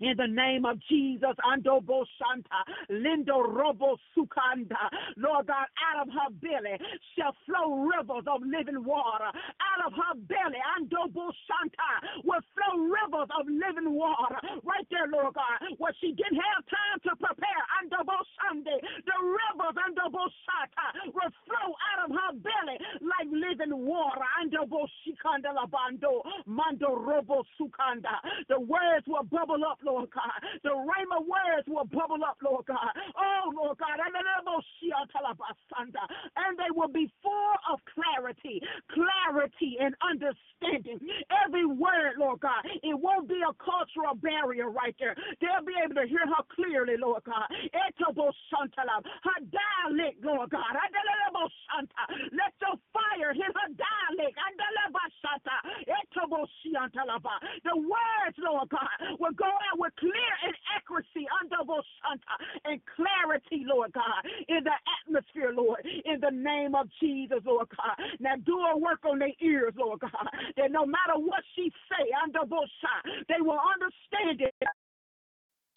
In the name of Jesus, Andobo Shanta, Lindo Robo Sukanda, Lord God, out of her belly shall flow rivers of living water. Out of her belly, Andobo Shanta, will flow rivers of living water. Right there, Lord God, where she didn't have time to prepare, Andobo Sunday, the rivers, Andobo Shanta, will flow out of her belly like living water. Andobo Shikanda Labando, Mando Robo Sukanda. The words will bubble up, Lord God. The rhema words will bubble up, Lord God. Oh, Lord God. And they will be full of clarity, clarity and understanding. Every word, Lord God, it won't be a cultural barrier right there. They'll be able to hear her clearly, Lord God. Her dialect, Lord God. Let your fire hit her dialect. The words, Lord God, will go out with clear and accuracy and clarity, Lord God, in the atmosphere, Lord, in the name of Jesus, Lord God. Now do a work on their ears, Lord God, that no matter what she say they will understand it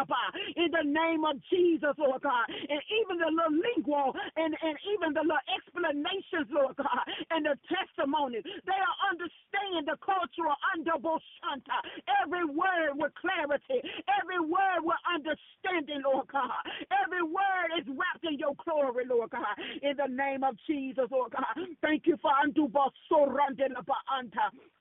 Uh, in the name of Jesus, Lord God. And even the little lingual and, and even the little explanations, Lord God, and the testimonies, they'll understand the cultural underbo shanta. Every word with clarity, every word with understanding, Lord God. Every word is wrapped in your glory, Lord God. In the name of Jesus, Lord God. Thank you for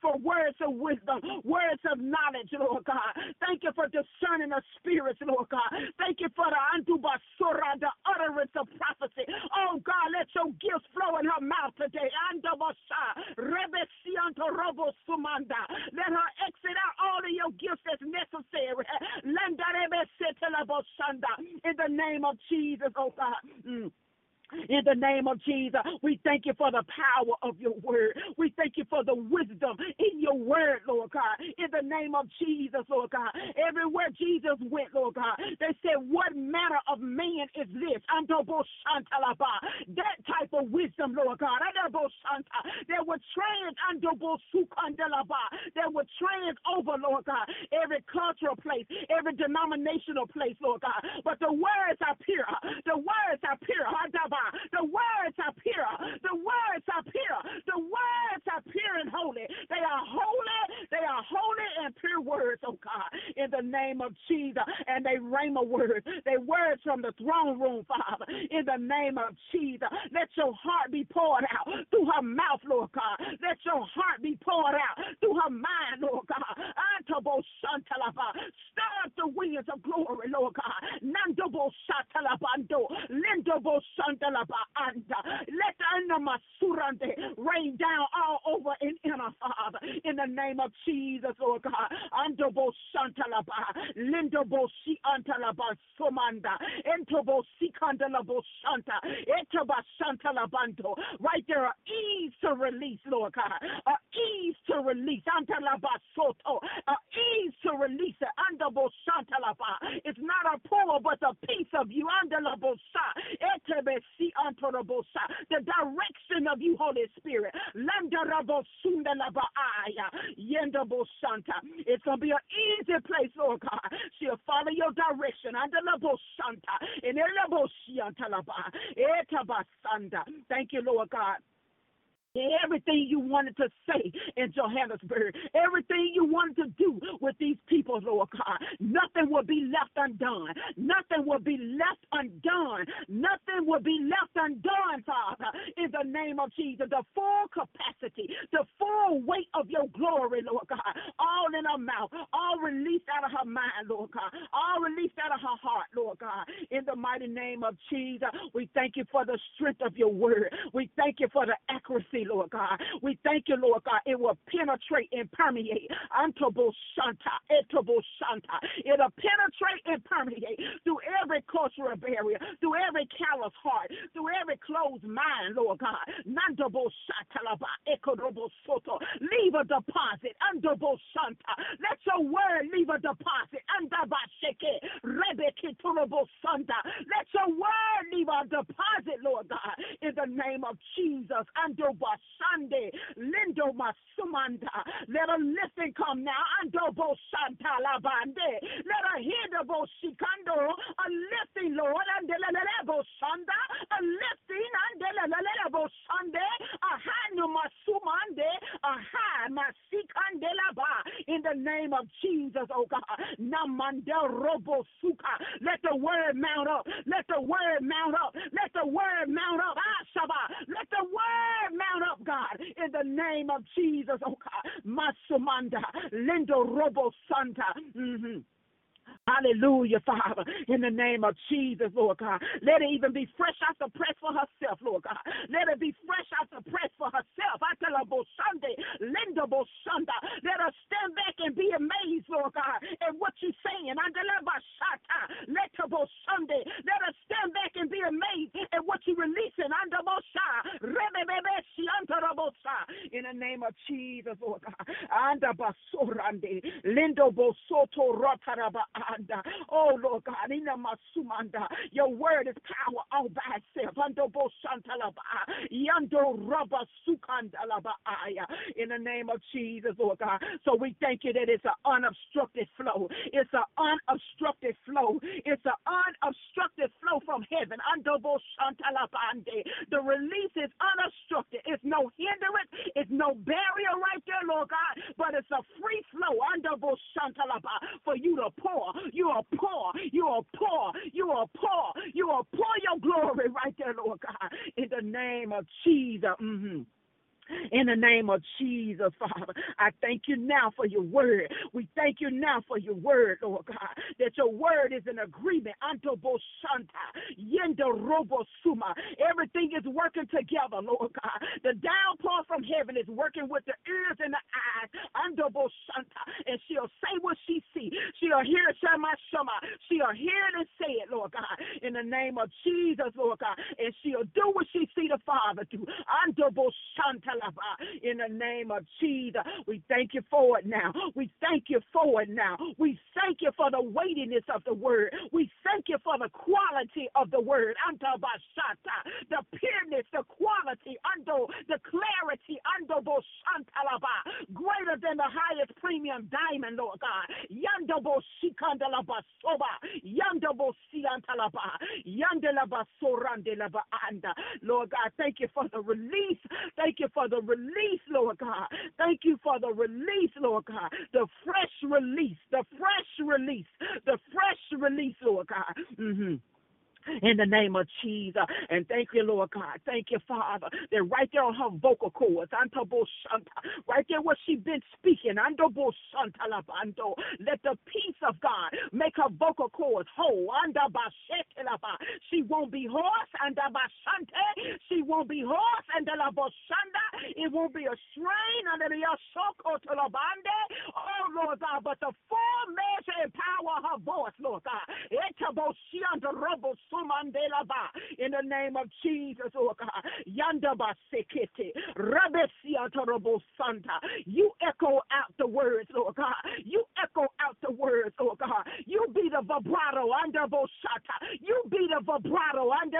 for words of wisdom, words of knowledge, Lord God. Thank you for discerning the spirit spirits, Lord God. Thank you for the Andubasura, the utterance of prophecy. Oh God, let your gifts flow in her mouth today. Andubasa, Rebesianto Let her exit out all of your gifts as necessary. In the name of Jesus, oh God. Mm. In the name of Jesus, we thank you for the power of your word. We thank you for the wisdom in your word, Lord God. In the name of Jesus, Lord God. Everywhere Jesus went, Lord God, they said, What manner of man is this? That type of wisdom, Lord God. That would trans that would trans over, Lord God, every cultural place, every denominational place, Lord God. But the words are pure. The words are pure. The words are pure. The words are pure. The words are pure and holy. They are holy. They are holy and pure words, oh God, in the name of Jesus. And they rhema words. They words from the throne room, Father, in the name of Jesus. Let your heart be poured out through her mouth, Lord God. Let your heart be poured out through her mind, Lord God. Stir up the winds of glory, Lord God. Nandobo Satalabando, Lindobo let the Masurande rain down all over in inner Father. In the name of Jesus, Lord God. Andobo Santalaba, Lindobo Si Antalaba Somanda, Entobo Sikandalabo Santa, Etoba Santalabando. Right there, a ease to release, Lord God. A ease to release. Antalaba Soto. A ease to release. Andobo Santalaba. It's not a pull, but a piece of you. Andalabo Sa. Etebe Si the direction of you, Holy Spirit. It's going to be an easy place, Lord God. She'll follow your direction. Thank you, Lord God. Everything you wanted to say in Johannesburg, everything you wanted to do with these people, Lord God, nothing will be left undone. Nothing will be left undone. Nothing will be left undone, Father, in the name of Jesus. The full capacity, the full weight of your glory, Lord God, all in her mouth, all released out of her mind, Lord God, all released out of her heart, Lord God, in the mighty name of Jesus. We thank you for the strength of your word. We thank you for the accuracy Lord God. We thank you, Lord God. It will penetrate and permeate. Antobo Shanta, Etobo Shanta. It'll penetrate and permeate through every cultural barrier, through every callous heart, through every closed mind, Lord God. Nandobo Shatalaba, Ekodobo Soto. Leave a deposit. Andobo Shanta. Let your word leave a deposit. Andaba Sheke, Rebeke Turobo Santa. Let your word leave a deposit, Lord God, in the name of Jesus. Andobo Sunday. Lindo Masumanda. Let a lifting come now. Andobo Santa Labande. Let a hear the Bosikando. A lifting, Lord. And the Lelebo Sanda. A lifting. And the Lelebo Sunday. A Hanu Masumande. A Ha Masikandelaba. In the name of Jesus, oh God. Robo Suka. Let the word mount up. Let the word mount up. Let the word mount up. Ah, Let the word mount up, God, in the name of Jesus, oh God. Masumanda, Lindo Robo Santa. Mm-hmm. Hallelujah, Father. In the name of Jesus, Lord God. Let it even be fresh out the press for herself, Lord God. Let it be fresh out the press for herself. I tell her, Sunday, Linda Sunday. Let her stand back and be amazed, Lord God, at what you're saying. Let her Sunday. Let her stand back and be amazed at what you're releasing. In the name of Jesus, Lord God. And about Sorande. Lindo Bosoto Rotaraba Oh, Lord God, your word is power all by itself. In the name of Jesus, Lord God. So we thank you that it's an unobstructed flow. It's an unobstructed flow. It's an unobstructed flow from heaven. The release is unobstructed. It's no hindrance. It's no barrier right there, Lord God, but it's a free flow for you to pour you are poor. You are poor. You are poor. You are poor your glory right there, Lord God. In the name of Jesus. Mm-hmm. In the name of Jesus, Father, I thank you now for your word. We thank you now for your word, Lord God, that your word is an agreement. Anto boshanta, yendo robo. Everything is working together, Lord God. The downpour from heaven is working with the ears and the eyes. Anto Bosanta. and she'll say what she see. She'll hear shama shama. She'll hear it and say it, Lord God, in the name of Jesus, Lord God, and she'll do what she see the Father do. Anto Bosanta. In the name of Jesus, we thank you for it now. We thank you for it now. We thank you for the weightiness of the word. We thank you for the quality of the word. The pureness, the quality, the clarity, than the highest premium diamond, Lord God. Yandabo Sikandalaba Soba, Yandabo Siantalaba, Yandelaba Sorandelaba Anda. Lord God, thank you for the release. Thank you for the release, Lord God. Thank you for the release, Lord God. The fresh release, the fresh release, the fresh release, Lord God. Mm-hmm in the name of Jesus. And thank you, Lord God. Thank you, Father. That right there on her vocal cords, right there where she been speaking, let the peace of God make her vocal cords whole. She won't be hoarse, she won't be hoarse, it won't be a strain under the Oh, Lord God, but the full measure and power of her voice, Lord God in the name of Jesus, oh God. Yandaba sekete, Rabesia Torobo Santa. You echo out the words, oh God. You echo out the words, oh God. You be the vibrato under Boshata. You be the vibrato under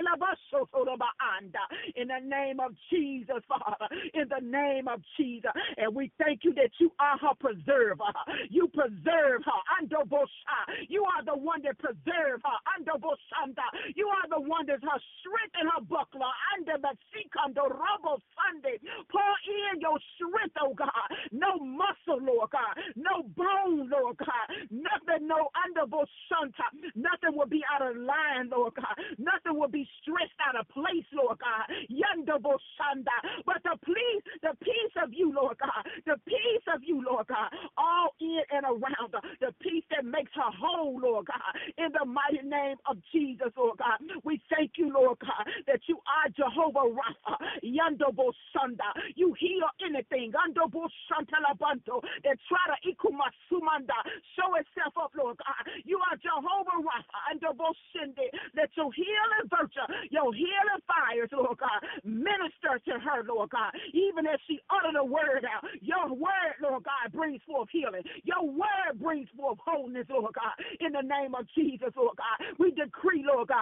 anda. In the name of Jesus, Father. In the name of Jesus. And we thank you that you are her preserver. You preserve her under bosha. You are the one that preserve her under Boshanda. You are the one that's her strength and her buckler. Under the sea come the Robo Sunday. Pour in your strength, oh God. No muscle, Lord God. No bone, Lord God. Nothing, no under Santa. Nothing will be out of line, Lord God. Nothing will be stressed out of place, Lord God. Yandabo Shanda. But the peace, the peace of you, Lord God. The peace of you, Lord God. All in and around her. The peace that makes her whole, Lord God. In the mighty name of Jesus, Lord God. We thank you, Lord God, that you are Jehovah Rapha, Yandobo Sanda. You heal anything, Yandobo Santalabanto, that try to ikumasumanda, show itself up, Lord God. You are Jehovah Rapha, Yandobo Shinde, that your healing virtue, your healing fires, Lord God, minister to her, Lord God, even as she utter the word out. Your word, Lord God, brings forth healing. Your word brings forth wholeness, Lord God, in the name of Jesus, Lord God. We decree, Lord God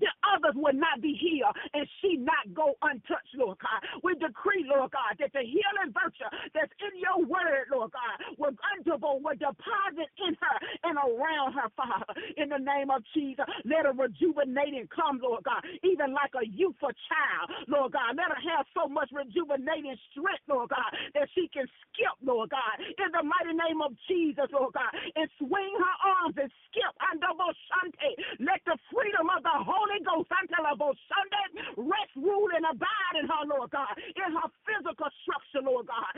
the others will not be healed and she not go untouched, Lord God. We decree, Lord God, that the healing virtue that's in your word, Lord God, will undergo, will deposit in her and around her, Father. In the name of Jesus, let her rejuvenating come, Lord God, even like a youthful child, Lord God. Let her have so much rejuvenating strength, Lord God, that she can skip, Lord God, in the mighty name of Jesus, Lord God, and swing her arms and skip under Shante. Let the freedom of the Holy Ghost, Sunday, rest, rule, and abide in her, Lord God, in her physical structure, Lord God,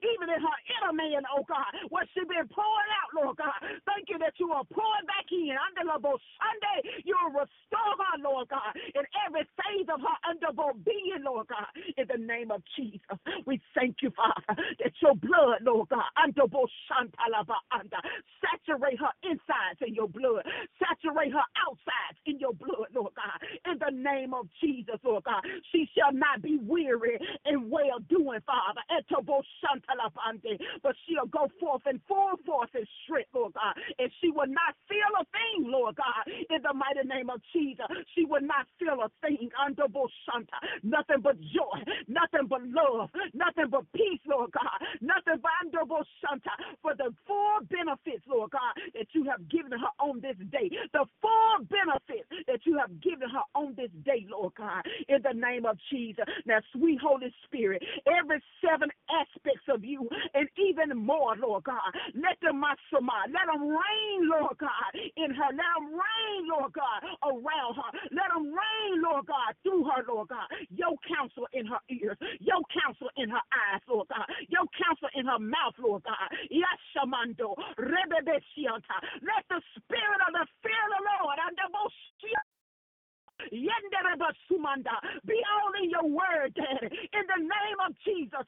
even in her inner man, oh God, what she been pouring out, Lord God. Thank you that you are pouring back in, Under go Sunday, you will restore her, Lord God, in every phase of her undergo being, Lord God, in the name of Jesus. We thank you, Father, that your blood, Lord God, saturate her insides in your blood, saturate her outsides in your blood, Lord God. In the name of Jesus, Lord God, she shall not be weary in well doing, Father. But she'll go forth in full force and strength, Lord God. And she will not feel a thing, Lord God. In the mighty name of Jesus, she will not feel a thing under Boshanta. Nothing but joy, nothing but love, nothing but peace, Lord God. Nothing but under Boshanta for the full benefits, Lord God, that you have given her on this day. The full benefits that you have given her on this day, Lord God, in the name of Jesus. Now, sweet Holy Spirit, every seven aspects of you and even more, Lord God, let them let them reign, Lord God, in her. Let them reign, Lord God, around her. Let them reign, Lord God, through her, Lord God. Your counsel in her ears, your counsel in her eyes, Lord God, your counsel in her mouth, Lord God. Yes, Shamando, Let the spirit of the fear of the Lord the be all in your word, Daddy. In the name of Jesus,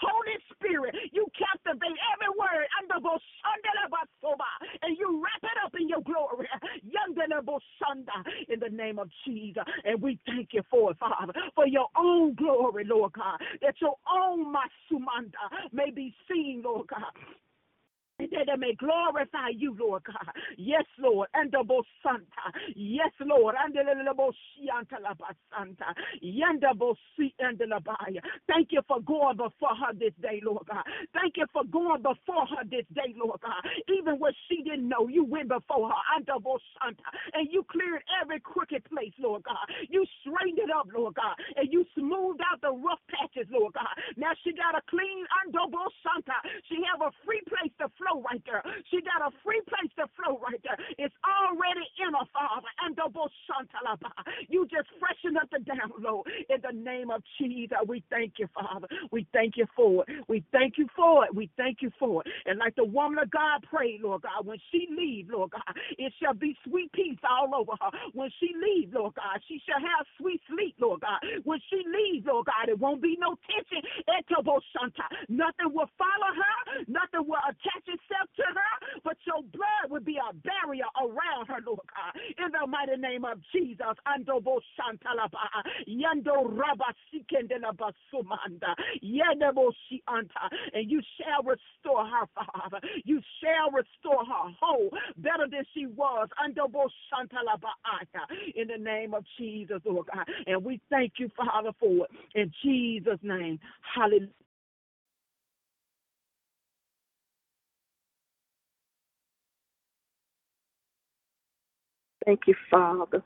Holy Spirit, you captivate every word and you wrap it up in your glory, in the name of Jesus. And we thank you for it, Father, for your own glory, Lord God, that your own Masumanda may be seen, Lord God that they may glorify you, Lord God. Yes, Lord. And the Santa. Yes, Lord. And the. Thank you for going before her this day, Lord God. Thank you for going before her this day, Lord God. Even when she didn't know, you went before her. And the Santa. And you cleared every crooked place, Lord God. You straightened it up, Lord God. And you smoothed out the rough patches, Lord God. Now she got a clean Andobo Santa. She have a free place to flow flow right there. She got a free place to flow right there. It's already in her, Father. And You just freshen up the download in the name of Jesus. We thank you, Father. We thank you for it. We thank you for it. We thank you for it. And like the woman of God prayed, Lord God, when she leaves, Lord God, it shall be sweet peace all over her. When she leaves, Lord God, she shall have sweet sleep, Lord God. When she leaves, Lord God, it won't be no tension. Nothing will follow her. Nothing will attach to her, but your blood would be a barrier around her, Lord God. In the mighty name of Jesus, Andobo Shantalaba, Yando Rabba Sikendelaba Sumanda, Yandebo Anta, and you shall restore her, Father. You shall restore her whole, better than she was, Andobo Shantalaba in the name of Jesus, Lord God. And we thank you, Father, for it. In Jesus' name, hallelujah. Thank you, Father.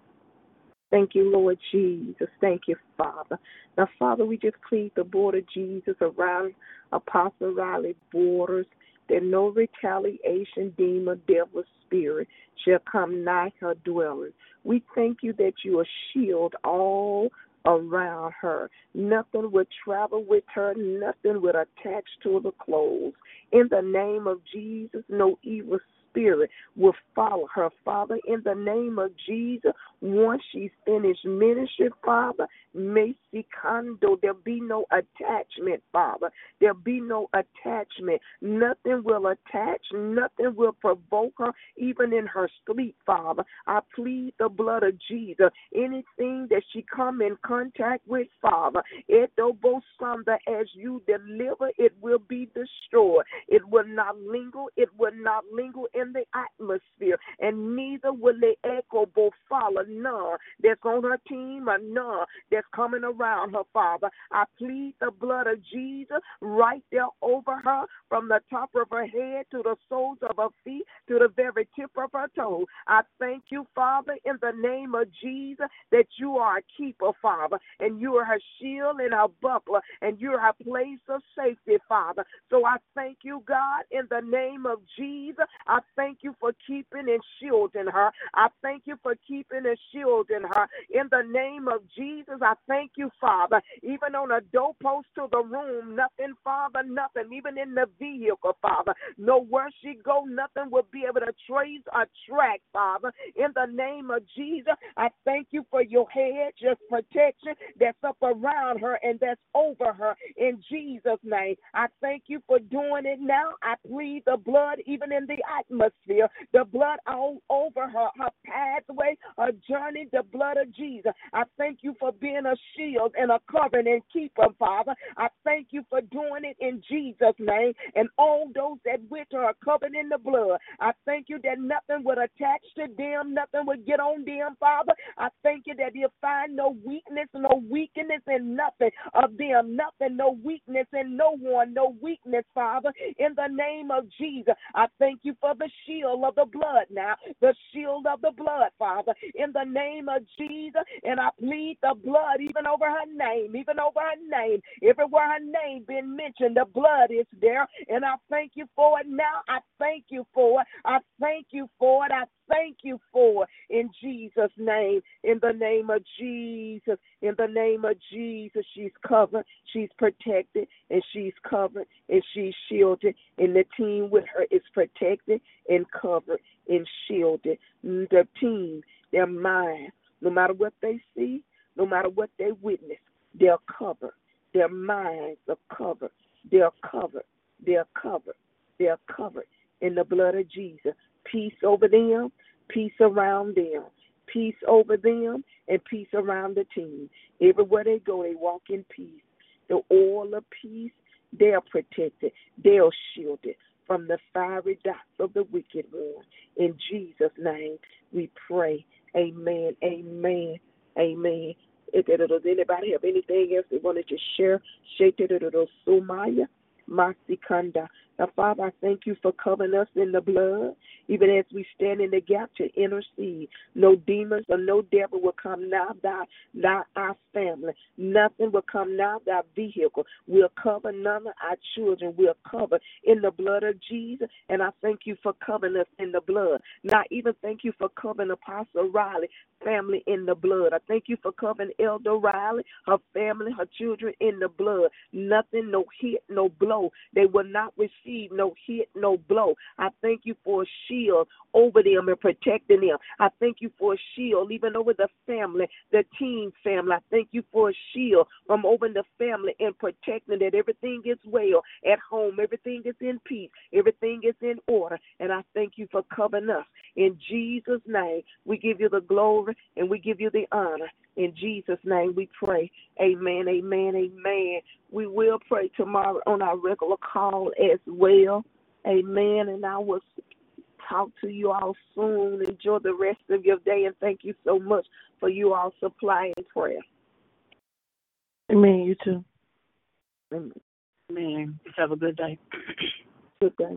Thank you, Lord Jesus. Thank you, Father. Now, Father, we just plead the blood of Jesus around Apostle Riley borders that no retaliation, demon, devil, spirit shall come nigh her dwelling. We thank you that you are shield all around her. Nothing would travel with her, nothing would attach to the clothes. In the name of Jesus, no evil Spirit will follow her, Father, in the name of Jesus. Once she's finished ministry, Father, may she condo. There'll be no attachment, Father. There'll be no attachment. Nothing will attach, nothing will provoke her, even in her sleep, Father. I plead the blood of Jesus. Anything that she come in contact with, Father, Etobosanda, as you deliver, it will be destroyed. It will not linger. It will not linger in in the atmosphere, and neither will they echo both follow none that's on her team or none that's coming around her, Father. I plead the blood of Jesus right there over her from the top of her head to the soles of her feet to the very tip of her toe. I thank you, Father, in the name of Jesus, that you are a keeper, Father, and you are her shield and her buckler, and you're her place of safety, Father. So I thank you, God, in the name of Jesus. I thank you for keeping and shielding her. I thank you for keeping and shielding her. In the name of Jesus, I thank you, Father. Even on a doorpost to the room, nothing, Father, nothing. Even in the vehicle, Father. Nowhere she go, nothing will be able to trace or track, Father. In the name of Jesus, I thank you for your head, of protection that's up around her and that's over her. In Jesus' name, I thank you for doing it now. I plead the blood even in the atmosphere atmosphere, the blood all over her, her pathway, her journey, the blood of Jesus. I thank you for being a shield and a covering and keeper, Father. I thank you for doing it in Jesus' name. And all those that with her are covered in the blood. I thank you that nothing would attach to them, nothing would get on them, Father. I thank you that you find no weakness, no weakness in nothing of them, nothing, no weakness in no one, no weakness, Father. In the name of Jesus, I thank you for the shield of the blood now, the shield of the blood, Father, in the name of Jesus. And I plead the blood even over her name, even over her name. Everywhere her name been mentioned, the blood is there. And I thank you for it now. I thank you for it. I thank you for it. I thank you for in Jesus' name. In the name of Jesus. In the name of Jesus, she's covered, she's protected, and she's covered, and she's shielded. And the team with her is protected and covered and shielded. The team, their mind, no matter what they see, no matter what they witness, they're covered. Their minds are covered. They're covered. They're covered. They're covered in the blood of Jesus. Peace over them, peace around them, peace over them, and peace around the team. Everywhere they go, they walk in peace. The oil of peace, they're protected, they're shielded from the fiery darts of the wicked one. In Jesus' name, we pray. Amen. Amen. Amen. Does anybody have anything else they want to share, shake it Sumaya, Masikanda. Now, Father, I thank you for covering us in the blood, even as we stand in the gap to intercede. No demons or no devil will come now thy, thy our family. Nothing will come now thy vehicle. We'll cover none of our children. We'll cover in the blood of Jesus. And I thank you for covering us in the blood. Now, even thank you for covering Apostle Riley family in the blood. I thank you for covering Elder Riley, her family, her children in the blood. Nothing, no hit, no blow. They will not receive no hit, no blow. I thank you for a shield over them and protecting them. I thank you for a shield even over the family, the teen family. I thank you for a shield from over the family and protecting that everything is well at home, everything is in peace, everything is in order. And I thank you for covering us. In Jesus' name, we give you the glory and we give you the honor. In Jesus' name we pray. Amen, amen, amen. We will pray tomorrow on our regular call as well. Amen. And I will talk to you all soon. Enjoy the rest of your day and thank you so much for you all supplying prayer. Amen. You too. Amen. Amen. Have a good day. Good day.